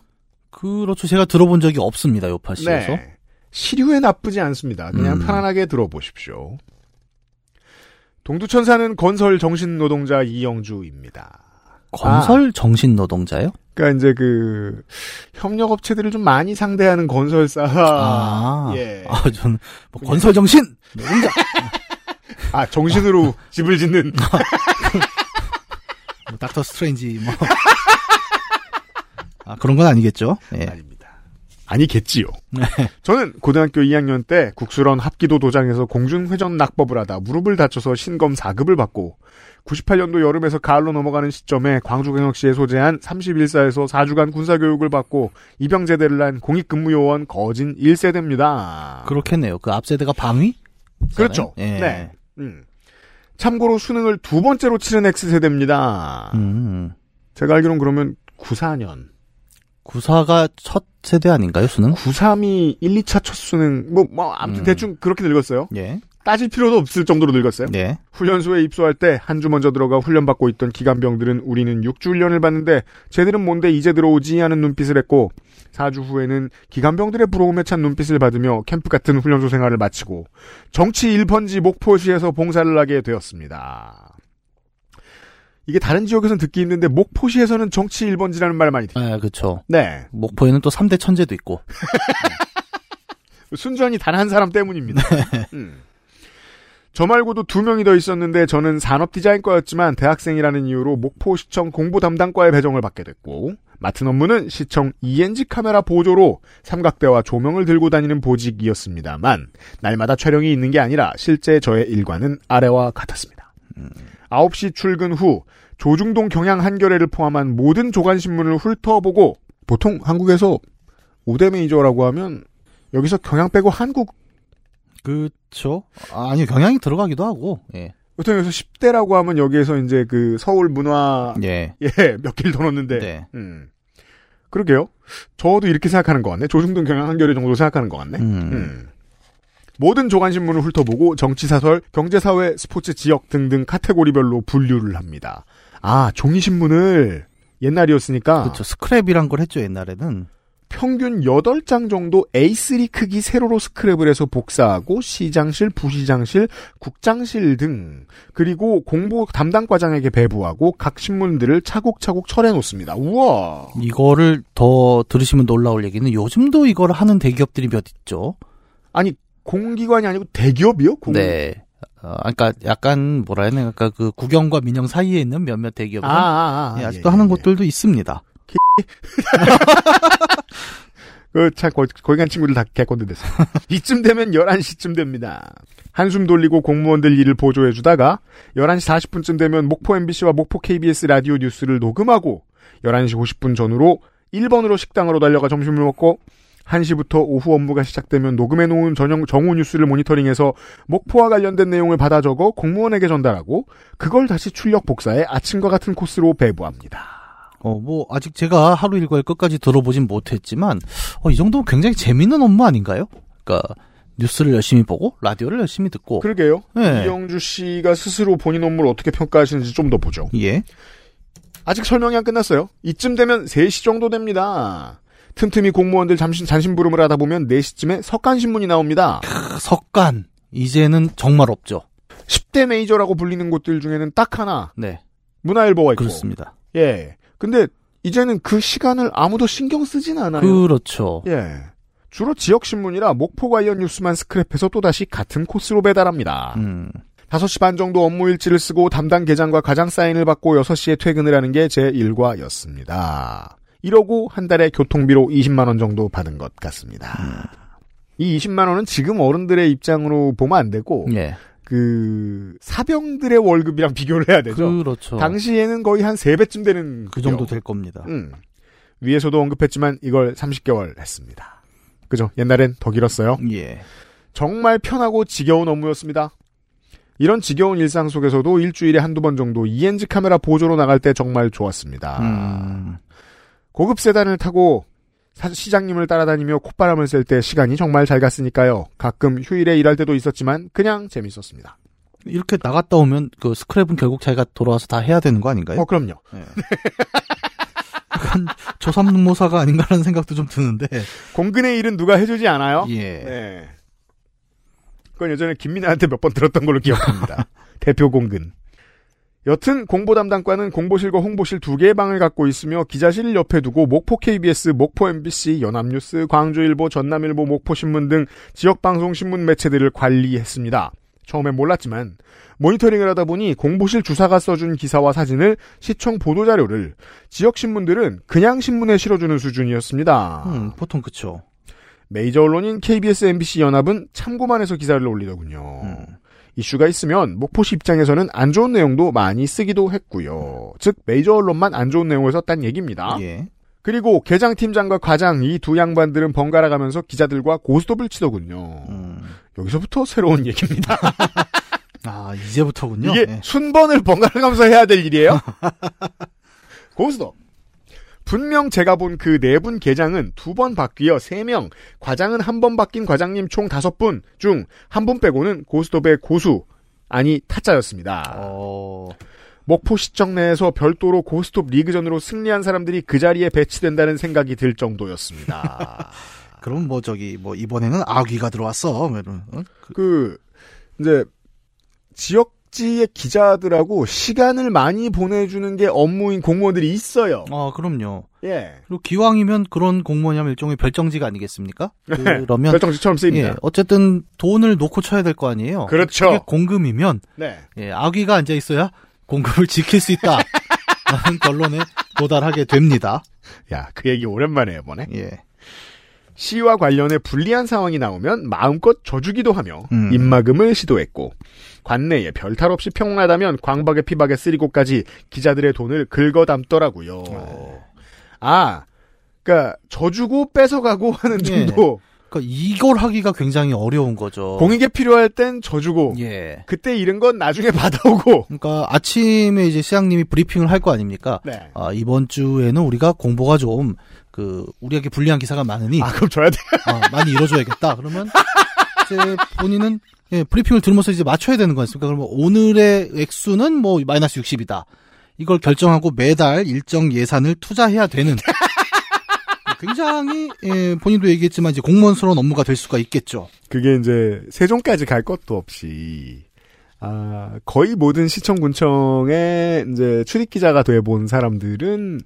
그렇죠. 제가 들어본 적이 없습니다. 요파씨에서.
네. 시류에 나쁘지 않습니다. 그냥
음.
편안하게 들어보십시오. 동두천 사는 건설 정신 노동자 이영주입니다.
건설 정신 노동자요?
그러니까 이제 그 협력 업체들을 좀 많이 상대하는 건설사.
아,
예.
아, 저는 뭐 건설 정신 노동자.
아, 정신으로 집을 짓는.
뭐 닥터 스트레인지 뭐. 아, 그런 건 아니겠죠? 예.
아닙니다. 아니겠지요.
네.
저는 고등학교 2학년 때 국수런 합기도 도장에서 공중회전 낙법을 하다 무릎을 다쳐서 신검 4급을 받고 98년도 여름에서 가을로 넘어가는 시점에 광주광역시에 소재한 31사에서 4주간 군사교육을 받고 입영제대를 난 공익근무요원 거진 1세대입니다.
그렇겠네요. 그 앞세대가 방위?
그렇죠.
예.
네. 음. 참고로 수능을 두 번째로 치른 X세대입니다.
음.
제가 알기로는 그러면 94년.
구사가 첫 세대 아닌가요, 수능?
93이 1, 2차 첫 수능, 뭐, 뭐, 아무튼
음.
대충 그렇게 늙었어요.
예.
따질 필요도 없을 정도로 늙었어요.
네.
훈련소에 입소할 때 한 주 먼저 들어가 훈련받고 있던 기간병들은 우리는 6주 훈련을 받는데 쟤들은 뭔데 이제 들어오지 하는 눈빛을 했고 4주 후에는 기간병들의 부러움에 찬 눈빛을 받으며 캠프 같은 훈련소 생활을 마치고 정치 1번지 목포시에서 봉사를 하게 되었습니다. 이게 다른 지역에서는 듣기 힘든데 목포시에서는 정치 1번지라는 말을 많이 들어요.
아, 그렇죠.
네.
목포에는 또 3대 천재도 있고.
순전히 단 한 사람 때문입니다. 음. 저 말고도 두 명이 더 있었는데 저는 산업 디자인과였지만 대학생이라는 이유로 목포시청 공보 담당과에 배정을 받게 됐고 맡은 업무는 시청 ENG 카메라 보조로 삼각대와 조명을 들고 다니는 보직이었습니다만 날마다 촬영이 있는 게 아니라 실제 저의 일과는 아래와 같았습니다. 9시 출근 후 조중동 경향 한겨레를 포함한 모든 조간신문을 훑어보고 보통 한국에서 5대 메이저라고 하면 여기서 경향 빼고 한국
그렇죠. 아, 아니 경향이 들어가기도 하고. 예.
보통 여기서 10대라고 하면 여기에서 이제 그 서울 문화
예.
예, 몇 개를 더 넣는데.
네.
음. 그러게요. 저도 이렇게 생각하는 것 같네. 조중동 경향 한겨레 정도 생각하는 것 같네.
음.
음. 모든 조간신문을 훑어보고 정치사설, 경제사회, 스포츠 지역 등등 카테고리별로 분류를 합니다. 아, 종이신문을 옛날이었으니까
그렇죠. 스크랩이란 걸 했죠, 옛날에는.
평균 8장 정도 A3 크기 세로로 스크랩을 해서 복사하고 시장실, 부시장실, 국장실 등 그리고 공보 담당 과장에게 배부하고 각 신문들을 차곡차곡 철해 놓습니다. 우와.
이거를 더 들으시면 놀라울 얘기는 요즘도 이걸 하는 대기업들이 몇 있죠.
아니 공기관이 아니고 대기업이요? 공...
네. 어, 그러니까 약간 뭐라 해야 되나, 그러니까 그 국영과 민영 사이에 있는 몇몇 대기업은
아, 아, 아,
예,
아,
아직도
예,
하는
예.
곳들도 있습니다.
그, 참, 거, 거기 간 친구들 다 개꼰대 됐어요. 이쯤 되면 11시쯤 됩니다. 한숨 돌리고 공무원들 일을 보조해 주다가, 11시 40분쯤 되면 목포 MBC와 목포 KBS 라디오 뉴스를 녹음하고, 11시 50분 전후로 1번으로 식당으로 달려가 점심을 먹고, 1시부터 오후 업무가 시작되면 녹음해 놓은 전용 정오 뉴스를 모니터링해서 목포와 관련된 내용을 받아 적어 공무원에게 전달하고, 그걸 다시 출력 복사해 아침과 같은 코스로 배부합니다.
어, 뭐, 아직 제가 하루 일과를 끝까지 들어보진 못했지만, 어, 이 정도면 굉장히 재밌는 업무 아닌가요? 그러니까, 뉴스를 열심히 보고, 라디오를 열심히 듣고.
그러게요.
네.
이영주 씨가 스스로 본인 업무를 어떻게 평가하시는지 좀 더 보죠.
예.
아직 설명이 안 끝났어요. 이쯤 되면 3시 정도 됩니다. 틈틈이 공무원들 잠시 잔심부름을 하다 보면 4시쯤에 석간신문이 나옵니다.
크, 석간. 이제는 정말 없죠.
10대 메이저라고 불리는 곳들 중에는 딱 하나,
네.
문화일보가 있고.
그렇습니다.
예. 근데 이제는 그 시간을 아무도 신경 쓰진 않아요.
그렇죠.
예. 주로 지역 신문이라 목포 관련 뉴스만 스크랩해서 또다시 같은 코스로 배달합니다.
음.
5시 반 정도 업무 일지를 쓰고 담당 계장과 과장 사인을 받고 6시에 퇴근을 하는 게 제 일과였습니다. 이러고 한 달에 교통비로 20만 원 정도 받은 것 같습니다. 이 20만 원은 지금 어른들의 입장으로 보면 안 되고
예.
그 사병들의 월급이랑 비교를 해야 되죠.
그렇죠.
당시에는 거의 한 3배쯤 되는
그 정도. 될 겁니다.
음. 위에서도 언급했지만 이걸 30개월 했습니다. 그죠? 옛날엔 더 길었어요.
예.
정말 편하고 지겨운 업무였습니다. 이런 지겨운 일상 속에서도 일주일에 한두 번 정도 ENG 카메라 보조로 나갈 때 정말 좋았습니다.
음.
고급 세단을 타고 사- 시장님을 따라다니며 콧바람을 쐴 때 시간이 정말 잘 갔으니까요. 가끔 휴일에 일할 때도 있었지만 그냥 재밌었습니다.
이렇게 나갔다 오면 그 스크랩은 결국 자기가 돌아와서 다 해야 되는 거 아닌가요?
어, 그럼요.
약간 조삼모사가 아닌가라는 생각도 좀 드는데.
공근의 일은 누가 해주지 않아요?
예.
네. 그건 예전에 김민아한테 몇 번 들었던 걸로 기억합니다. 대표 공근. 여튼 공보 담당과는 공보실과 홍보실 두 개의 방을 갖고 있으며 기자실 옆에 두고 목포 KBS, 목포 MBC, 연합뉴스, 광주일보, 전남일보, 목포신문 등 지역 방송 신문 매체들을 관리했습니다. 처음엔 몰랐지만 모니터링을 하다 보니 공보실 주사가 써준 기사와 사진을 시청 보도 자료를 지역 신문들은 그냥 신문에 실어주는 수준이었습니다.
음, 보통 그쵸.
메이저 언론인 KBS, MBC 연합은 참고만 해서 기사를 올리더군요.
음.
이슈가 있으면 목포시 입장에서는 안 좋은 내용도 많이 쓰기도 했고요. 즉 메이저 언론만 안 좋은 내용을 썼다는 얘기입니다.
예.
그리고 개장 팀장과 과장 이 두 양반들은 번갈아 가면서 기자들과 고스톱을 치더군요.
음.
여기서부터 새로운 얘기입니다.
아, 이제부터군요.
이게
예.
순번을 번갈아 가면서 해야 될 일이에요. 고스톱. 분명 제가 본 그 네 분 계장은 두 번 바뀌어 세 명, 과장은 한 번 바뀐 과장님 총 다섯 분 중 한 분 빼고는 고스톱의 고수, 아니 타짜였습니다.
어,
목포 시청 내에서 별도로 고스톱 리그전으로 승리한 사람들이 그 자리에 배치된다는 생각이 들 정도였습니다.
그럼 뭐 저기 뭐 이번에는 아귀가 들어왔어. 뭐 이런, 어? 그-
그 이제 지역 지의 기자들하고 시간을 많이 보내주는 게 업무인 공무원들이 있어요.
아, 그럼요.
예.
그리고 기왕이면 그런 공무원이면 일종의 별정직 아니겠습니까? 그러면
결정지처럼 쓰입니다.
예, 어쨌든 돈을 놓고 쳐야 될 거 아니에요.
그렇죠.
공금이면
네.
예, 아귀가 앉아 있어야 공금을 지킬 수 있다. 라는 결론에 도달하게 됩니다.
야, 그 얘기 오랜만에 해보네.
예.
시와 관련해 불리한 상황이 나오면 마음껏 져주기도 하며
음.
입막음을 시도했고 관내에 별탈 없이 평온하다면 광박에 피박에 쓰리고까지 기자들의 돈을 긁어 담더라고요. 아, 그러니까 져주고 뺏어가고 하는
예.
정도.
그러니까 이걸 하기가 굉장히 어려운 거죠.
공익에 필요할 땐 져주고
예.
그때 잃은 건 나중에 받아오고.
그러니까 아침에 이제 시장님이 브리핑을 할 거 아닙니까?
네.
아, 이번 주에는 우리가 공보가 좀, 그, 우리에게 불리한 기사가 많으니,
아, 그럼 줘야 돼.
어, 많이 이뤄줘야겠다. 그러면, 이제 본인은, 예, 브리핑을 들으면서 이제 맞춰야 되는 거 아닙니까? 그러면 오늘의 액수는 뭐, 마이너스 60이다. 이걸 결정하고 매달 일정 예산을 투자해야 되는. 굉장히, 예, 본인도 얘기했지만 이제 공무원스러운 업무가 될 수가 있겠죠.
그게 이제 세종까지 갈 것도 없이 아 거의 모든 시청 군청에 이제 출입 기자가 돼 본 사람들은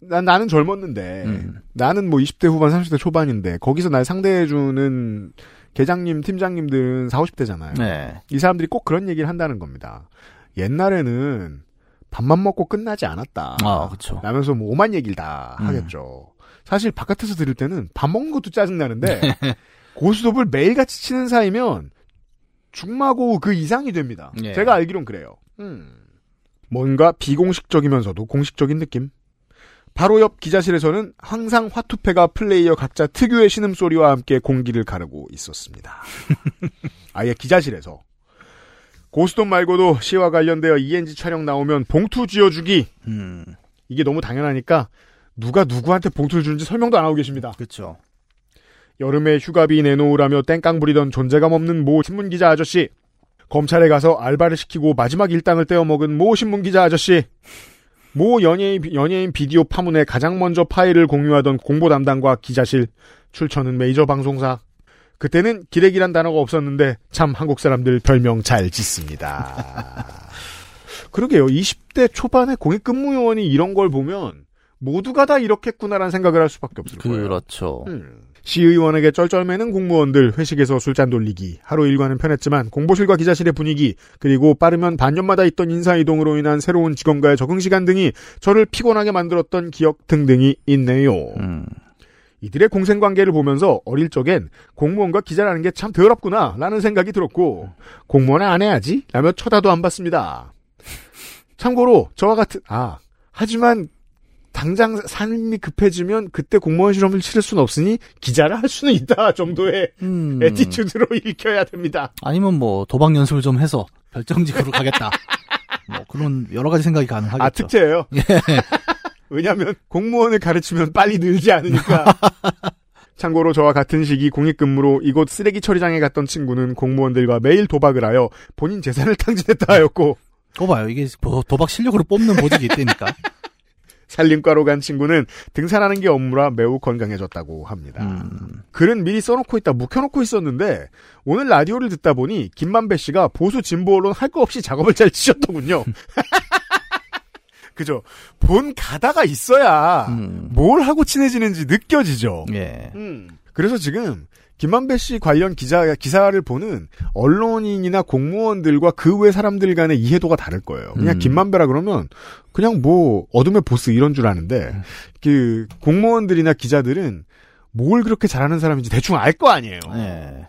난 나는 젊었는데
음.
나는 뭐 20대 후반 30대 초반인데 거기서 날 상대해 주는 계장님 팀장님들은 4, 50대잖아요.
네.
이 사람들이 꼭 그런 얘기를 한다는 겁니다. 옛날에는 밥만 먹고 끝나지 않았다.
아, 그쵸.
라면서 뭐 오만 얘기를 다
음.
하겠죠. 사실 바깥에서 들을 때는 밥 먹는 것도 짜증나는데 고스톱을 매일같이 치는 사이면 중마고 그 이상이 됩니다.
예.
제가 알기론 그래요. 음. 뭔가 비공식적이면서도 공식적인 느낌. 바로 옆 기자실에서는 항상 화투패가 플레이어 각자 특유의 신음소리와 함께 공기를 가르고 있었습니다. 아예 기자실에서. 고스톱 말고도 시와 관련되어 ENG 촬영 나오면 봉투 쥐어주기.
음,
이게 너무 당연하니까 누가 누구한테 봉투를 주는지 설명도 안 하고 계십니다.
그쵸.
여름에 휴가비 내놓으라며 땡깡 부리던 존재감 없는 모 신문기자 아저씨. 검찰에 가서 알바를 시키고 마지막 일당을 떼어먹은 모 신문기자 아저씨. 모 연예인, 연예인 비디오 파문에 가장 먼저 파일을 공유하던 공보 담당과 기자실. 출처는 메이저 방송사. 그때는 기레기란 단어가 없었는데 참 한국 사람들 별명 잘 짓습니다. 그러게요. 20대 초반에 공익근무요원이 이런 걸 보면 모두가 다 이렇겠구나라는 생각을 할 수밖에 없을 거예요.
그렇죠.
음. 시의원에게 쩔쩔매는 공무원들 회식에서 술잔 돌리기 하루 일과는 편했지만 공보실과 기자실의 분위기 그리고 빠르면 반년마다 있던 인사이동으로 인한 새로운 직원과의 적응 시간 등이 저를 피곤하게 만들었던 기억 등등이 있네요.
음.
이들의 공생 관계를 보면서 어릴 적엔 공무원과 기자라는 게 참 더럽구나 라는 생각이 들었고 공무원은 안 해야지 라며 쳐다도 안 봤습니다. 참고로 저와 같은 아 하지만 당장 삶이 급해지면 그때 공무원 시험을 치를 수는 없으니 기자를 할 수는 있다 정도의
음.
attitude로 읽혀야 됩니다.
아니면 뭐 도박 연습을 좀 해서 별정직으로 가겠다. 뭐 그런 여러 가지 생각이 가능하겠죠.
아 특제예요.
예.
왜냐하면 공무원을 가르치면 빨리 늘지 않으니까. 참고로 저와 같은 시기 공익근무로 이곳 쓰레기 처리장에 갔던 친구는 공무원들과 매일 도박을 하여 본인 재산을 탕진했다 하였고
거 봐요. 이게 도- 도박 실력으로 뽑는 보직이 있다니까.
살림과로 간 친구는 등산하는 게 업무라 매우 건강해졌다고 합니다.
음.
글은 미리 써놓고 있다 묵혀놓고 있었는데 오늘 라디오를 듣다 보니 김만배 씨가 보수 진보 언론 할 거 없이 작업을 잘 치셨더군요. 그죠? 본 가다가 있어야
음.
뭘 하고 친해지는지 느껴지죠.
예.
음. 그래서 지금 김만배 씨 관련 기자 기사를 보는 언론인이나 공무원들과 그 외 사람들 간의 이해도가 다를 거예요. 그냥
음.
김만배라 그러면 그냥 뭐 어둠의 보스 이런 줄 아는데 그 공무원들이나 기자들은 뭘 그렇게 잘하는 사람인지 대충 알 거 아니에요.
네.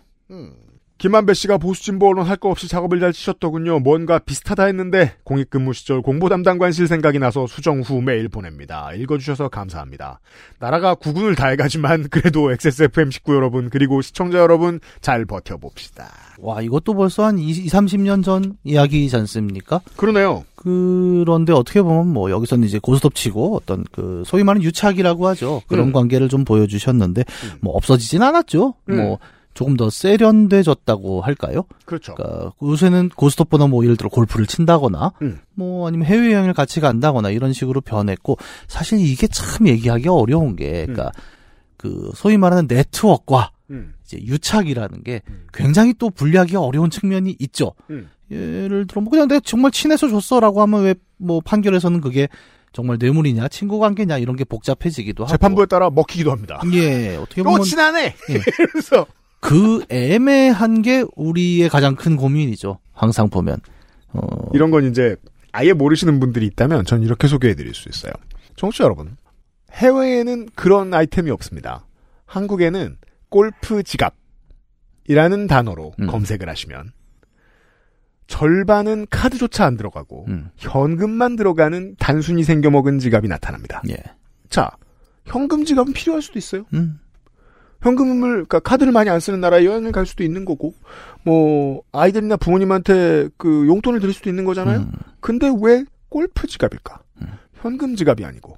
김만배 씨가 보수 진보 언론 할 거 없이 작업을 잘 치셨더군요. 뭔가 비슷하다 했는데 공익근무 시절 공보 담당 관실 생각이 나서 수정 후 메일 보냅니다. 읽어주셔서 감사합니다. 나라가 구군을 다 해가지만 그래도 XSFM 식구 여러분 그리고 시청자 여러분 잘 버텨봅시다.
와, 이것도 벌써 한 20, 30년 전 이야기이지 않습니까?
그러네요.
그런데 어떻게 보면 뭐 여기서는 이제 고스톱 치고 어떤 그 소위 말하는 유착이라고 하죠. 그런
음.
관계를 좀 보여주셨는데 뭐 없어지진 않았죠.
음.
뭐 조금 더 세련돼졌다고 할까요?
그렇죠.
그러니까 요새는 고스톱보다 뭐 예를 들어 골프를 친다거나
음.
뭐 아니면 해외 여행을 같이 간다거나 이런 식으로 변했고 사실 이게 참 얘기하기 어려운 게 그러니까 그 소위 말하는 네트워크와
음.
이제 유착이라는 게 굉장히 또 분리하기 어려운 측면이 있죠.
음.
예를 들어 뭐 그냥 내가 정말 친해서 줬어라고 하면 왜 뭐 판결에서는 그게 정말 뇌물이냐 친구 관계냐 이런 게 복잡해지기도 하고
재판부에 따라 먹히기도 합니다.
예 어떻게
또
보면
친하네.
예.
그래서
그 애매한 게 우리의 가장 큰 고민이죠. 항상 보면 어
이런 건 이제 아예 모르시는 분들이 있다면 전 이렇게 소개해 드릴 수 있어요. 청취자 여러분, 해외에는 그런 아이템이 없습니다. 한국에는 골프 지갑이라는 단어로
음.
검색을 하시면 절반은 카드조차 안 들어가고
음.
현금만 들어가는 단순히 생겨먹은 지갑이 나타납니다.
예.
자, 현금 지갑은 필요할 수도 있어요.
음.
현금을 그러니까 카드를 많이 안 쓰는 나라에 여행을 갈 수도 있는 거고 뭐 아이들이나 부모님한테 그 용돈을 드릴 수도 있는 거잖아요.
음.
근데 왜 골프 지갑일까? 현금 지갑이 아니고.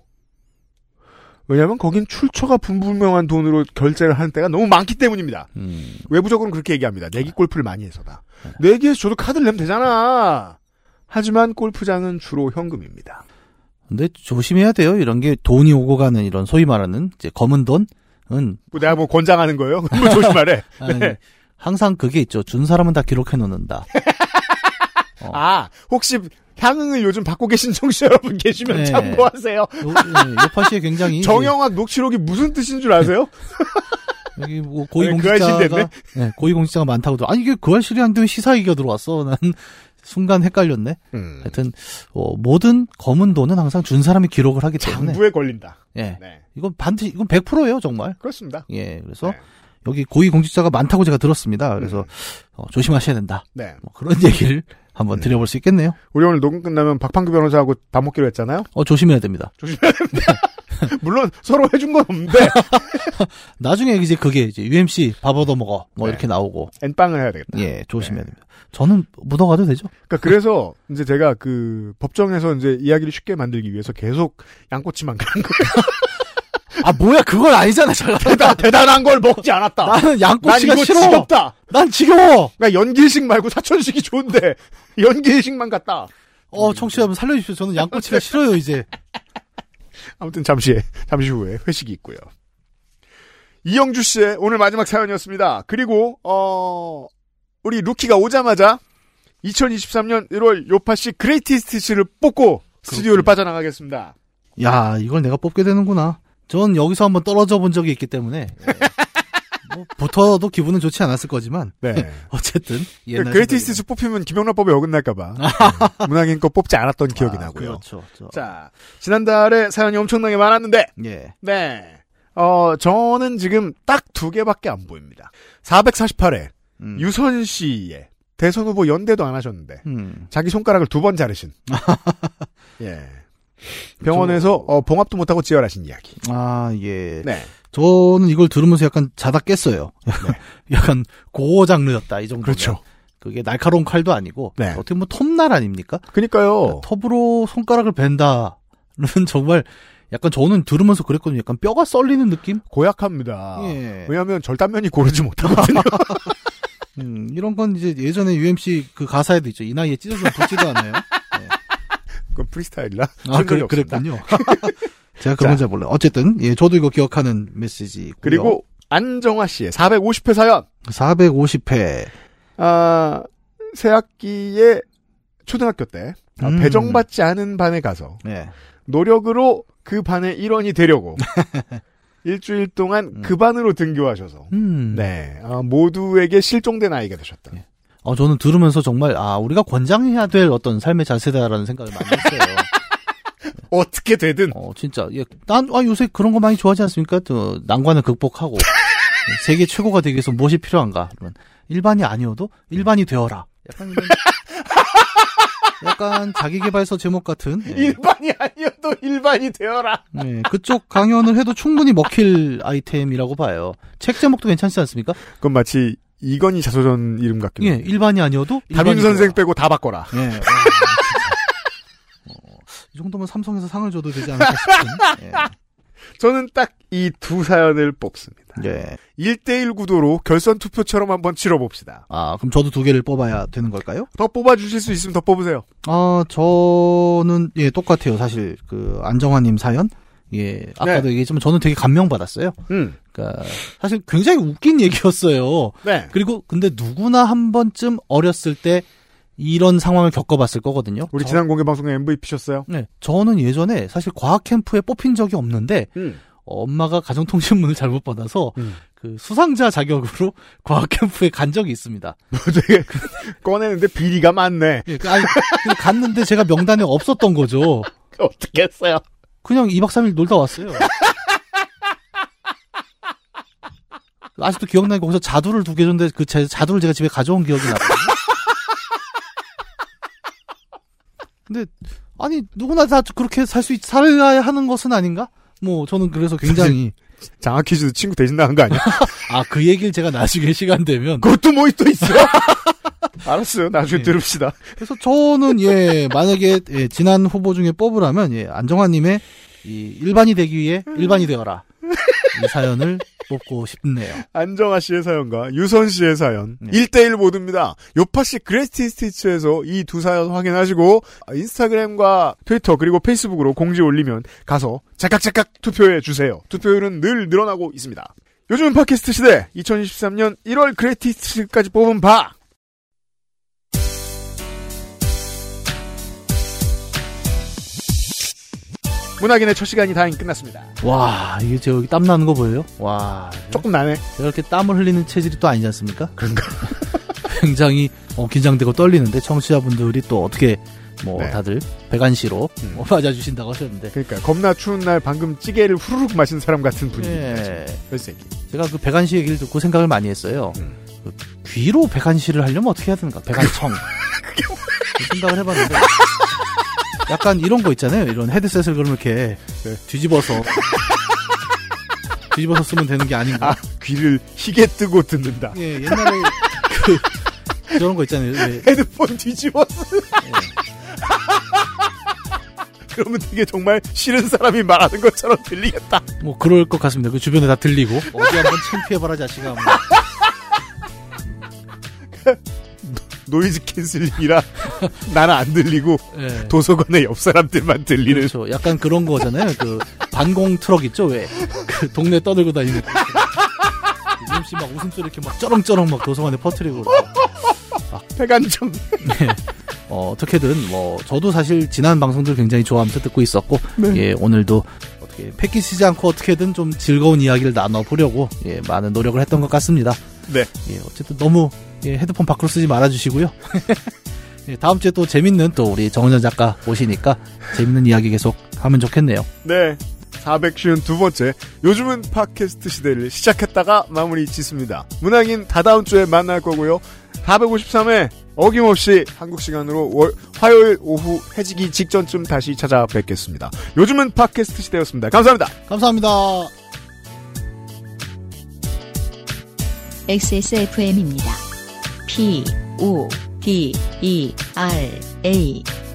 왜냐하면 거긴 출처가 분분명한 돈으로 결제를 하는 때가 너무 많기 때문입니다.
음.
외부적으로는 그렇게 얘기합니다. 내기 골프를 많이 해서다. 내기에서 저도 카드를 내면 되잖아. 하지만 골프장은 주로 현금입니다.
근데 조심해야 돼요. 이런 게 돈이 오고 가는 이런 소위 말하는 이제 검은 돈 은
뭐 내가 뭐 권장하는 거예요? 뭐 조심하래. 네.
항상 그게 있죠. 준 사람은 다 기록해 놓는다. 어.
아, 혹시 향응을 요즘 받고 계신 청취자 여러분 계시면
네.
참고하세요.
요, 예, 요파 씨의 굉장히
정영학 녹취록이 무슨 뜻인 줄 아세요?
여기
뭐그
고위공직자가?
네,
고위공직자가 많다고 도 아니 이게 그 알실이 아닌데 왜 시사 얘기가 들어왔어? 난 순간 헷갈렸네.
음,
하여튼 어, 모든 검은 돈은 항상 준 사람이 기록을 하기 때문에
장부에 걸린다.
예.
네,
이건 반드시 이건 100%예요, 정말.
그렇습니다.
예. 그래서
네.
여기 고위 공직자가 많다고 제가 들었습니다. 그래서
음.
어, 조심하셔야 된다.
네.
뭐 그런 얘기를 한번 드려볼 수 있겠네요.
우리 오늘 녹음 끝나면 박판규 변호사하고 밥 먹기로 했잖아요.
어, 조심해야 됩니다.
물론 서로 해준 건 없는데
나중에 이제 그게 이제 UMC 밥 얻어 먹어. 뭐
네.
이렇게 나오고.
엔 빵을 해야 되겠다.
예, 조심해야
네.
됩니다. 저는 묻어가도 되죠?
그러니까 그래서 이제 제가 그 법정에서 이제 이야기를 쉽게 만들기 위해서 계속 양꼬치만 가는 거예요.
아, 뭐야, 그건 아니잖아, 제가.
대단, 대단한 걸 먹지 않았다.
나는
난
양꼬치가
이거
싫어.
지겹다.
난 지겨워.
그러니까 연길식 말고 사천식이 좋은데 연길식만 갔다.
어, 청취자 여러분 살려주십시오. 저는 양꼬치가 싫어요, 이제.
아무튼 잠시 잠시 후에 회식이 있고요. 이영주 씨의 오늘 마지막 사연이었습니다. 그리고 어 우리 루키가 오자마자 2023년 1월 요팟시 greatest shit을 뽑고 스튜디오를 빠져나가겠습니다.
야, 이걸 내가 뽑게 되는구나. 전 여기서 한번 떨어져 본 적이 있기 때문에. 예. 뭐, 붙어도 기분은 좋지 않았을 거지만.
네.
어쨌든. 옛날
그레이티스트. 씨 뽑히면 김영란법에 어긋날까봐 문학인 거 뽑지 않았던 기억이
아,
나고요.
그렇죠. 저-
자 지난달에 사연이 엄청나게 많았는데
예.
네. 어 저는 지금 딱 두 개밖에 안 보입니다. 448회
음.
유선 씨의 대선 후보 연대도 안 하셨는데
음.
자기 손가락을 두 번 자르신. 예. 병원에서 어, 봉합도 못하고 지혈하신 이야기.
아, 예.
네.
저는 이걸 들으면서 약간 자다 깼어요. 약간 고어 장르였다, 이 정도.
그렇죠.
그게 날카로운 칼도 아니고.
네.
어떻게 보면 톱날 아닙니까?
그니까요.
톱으로 손가락을 벤다는 정말 약간 저는 들으면서 그랬거든요. 약간 뼈가 썰리는 느낌?
고약합니다.
예.
왜냐하면 절단면이 고르지 못하거든요.
음, 이런 건 이제 예전에 UMC 그 가사에도 있죠. 이 나이에 찢어져 붙지도 않아요.
그건 프리스타일이라.
아,
없습니다.
그랬군요. 제가 그런 건잘 몰라요. 어쨌든, 예, 저도 이거 기억하는 메시지.
그리고 안정화 씨의 450회 사연.
450회.
아, 새 학기에 초등학교 때 아,
음.
배정받지 않은 반에 가서
네.
노력으로 그 반의 일원이 되려고 일주일 동안
음.
그 반으로 등교하셔서
음.
네 아, 모두에게 실종된 아이가 되셨다.
어, 저는 들으면서 정말, 아, 우리가 권장해야 될 어떤 삶의 자세다라는 생각을 많이 했어요.
어떻게 되든
어, 진짜. 예, 난, 아, 요새 그런 거 많이 좋아하지 않습니까? 또, 난관을 극복하고, 예, 세계 최고가 되기 위해서 무엇이 필요한가? 그러면, 일반이 아니어도 일반이 되어라. 약간, 이런, 약간 자기개발서 제목 같은, 예,
일반이 아니어도 일반이 되어라.
예, 그쪽 강연을 해도 충분히 먹힐 아이템이라고 봐요. 책 제목도 괜찮지 않습니까?
그건 마치 이건희 자서전 이름 같긴
예,
해요.
일반이 아니어도
담임
일반이
선생
되어라.
빼고 다 바꿔라.
예. 어. 어, 이 정도면 삼성에서 상을 줘도 되지 않을까 싶은.
저는 딱 이 두 사연을 뽑습니다.
예. 예.
1대1 구도로 결선 투표처럼 한번 치러봅시다.
아, 그럼 저도 두 개를 뽑아야 되는 걸까요?
더 뽑아주실 수 있으면 더 뽑으세요.
아, 저는, 예, 똑같아요. 사실, 그, 안정환님 사연? 예, 아까도
네.
얘기했지만 저는 되게 감명받았어요.
음.
그니까, 사실 굉장히 웃긴 얘기였어요.
네.
그리고, 근데 누구나 한 번쯤 어렸을 때 이런 상황을 겪어봤을 거거든요.
우리
저-
지난 공개 방송에 MVP셨어요?
네, 저는 예전에 사실 과학 캠프에 뽑힌 적이 없는데,
음.
엄마가 가정통신문을 잘못 받아서
음.
그 수상자 자격으로 과학 캠프에 간 적이 있습니다.
되게 꺼내는데 비리가 많네.
예, 그- 아니, 근데 갔는데 제가 명단에 없었던 거죠.
어떻게 했어요?
그냥 2박 3일 놀다 왔어요. 아직도 기억나는 게 거기서 자두를 두 개 줬는데 그 제 자두를 제가 집에 가져온 기억이 나거든요. 근데 아니 누구나 다 그렇게 살 수 살아야 하는 것은 아닌가? 뭐 저는 그래서 굉장히
장학 퀴즈도 친구 대신 나간 거 아니야?
아 그 얘기를 제가 나중에 시간 되면
그것도 뭐 또 있어? 알았어요. 나중에
예.
들읍시다.
그래서 저는 예 만약에 예, 지난 후보 중에 뽑으라면 예 안정환님의 이 일반이 되기 위해 일반이 되어라 이 사연을 뽑고 싶네요.
안정아 씨의 사연과 유선 씨의 사연
네.
1대1 모두입니다. 요파 씨 그레스티 스티치에서 이 두 사연 확인하시고 인스타그램과 트위터 그리고 페이스북으로 공지 올리면 가서 작각작각 투표해 주세요. 투표율은 늘 늘어나고 있습니다. 요즘 팟캐스트 시대 2023년 1월 그레이티스트까지 뽑은 바 문학인의 첫 시간이 다행 끝났습니다.
와 이게 저 여기 땀 나는 거 보여요? 와
조금 나네.
제가 이렇게 땀을 흘리는 체질이 또 아니지 않습니까? 그런가? 굉장히 어, 긴장되고 떨리는데 청취자분들이 또 어떻게 뭐
네.
다들 배관시로
음.
뭐 맞아주신다고 하셨는데
그러니까 겁나 추운 날 방금 찌개를 후루룩 마신 사람 같은 분위기입니다.
예.
별새끼.
제가 그 배관시 얘기를 듣고 생각을 많이 했어요.
음.
그 귀로 배관시를 하려면 어떻게 해야 되는가? 배관청. 그 생각을 해봤는데 약간 이런 거 있잖아요. 이런 헤드셋을 그러면 이렇게
네.
뒤집어서 뒤집어서 쓰면 되는 게 아닌가?
아, 귀를 희게 뜨고 듣는다.
예, 옛날에 그 저런 거 있잖아요. 왜
헤드폰 뒤집었어. 그러면 되게 정말 싫은 사람이 말하는 것처럼 들리겠다.
뭐 그럴 것 같습니다. 그 주변에 다 들리고 어디 한번 창피해봐라 자식아. 뭐.
noise canceling이라 나는 안 들리고
예.
도서관의 옆 사람들만 들리는.
그렇죠. 약간 그런 거잖아요. 그 반공 트럭 있죠, 왜? 그 동네 떠들고 다니는. 유임씨 막 웃음소리 이렇게 막 쩌렁쩌렁 막 도서관에 퍼뜨리고.
폐간청.
네. 어, 어떻게든 뭐 저도 사실 지난 방송들 굉장히 좋아하면서 듣고 있었고
네.
예, 오늘도 어떻게 폐 끼치지 않고 어떻게든 좀 즐거운 이야기를 나눠 보려고 예, 많은 노력을 했던 것 같습니다.
네.
예, 어쨌든 너무 예, 헤드폰 밖으로 쓰지 말아 주시고요. 예, 다음 주에 또 재밌는 또 우리 정은전 작가 오시니까 재밌는 이야기 계속 하면 좋겠네요.
네. 452번째 요즘은 팟캐스트 시대를 시작했다가 마무리 짓습니다. 문학인 다다음 주에 만날 거고요. 453회 어김없이 한국 시간으로 월, 화요일 오후 해지기 직전쯤 다시 찾아뵙겠습니다. 요즘은 팟캐스트 시대였습니다. 감사합니다.
감사합니다.
XSFM입니다. P, O, D, E, R, A.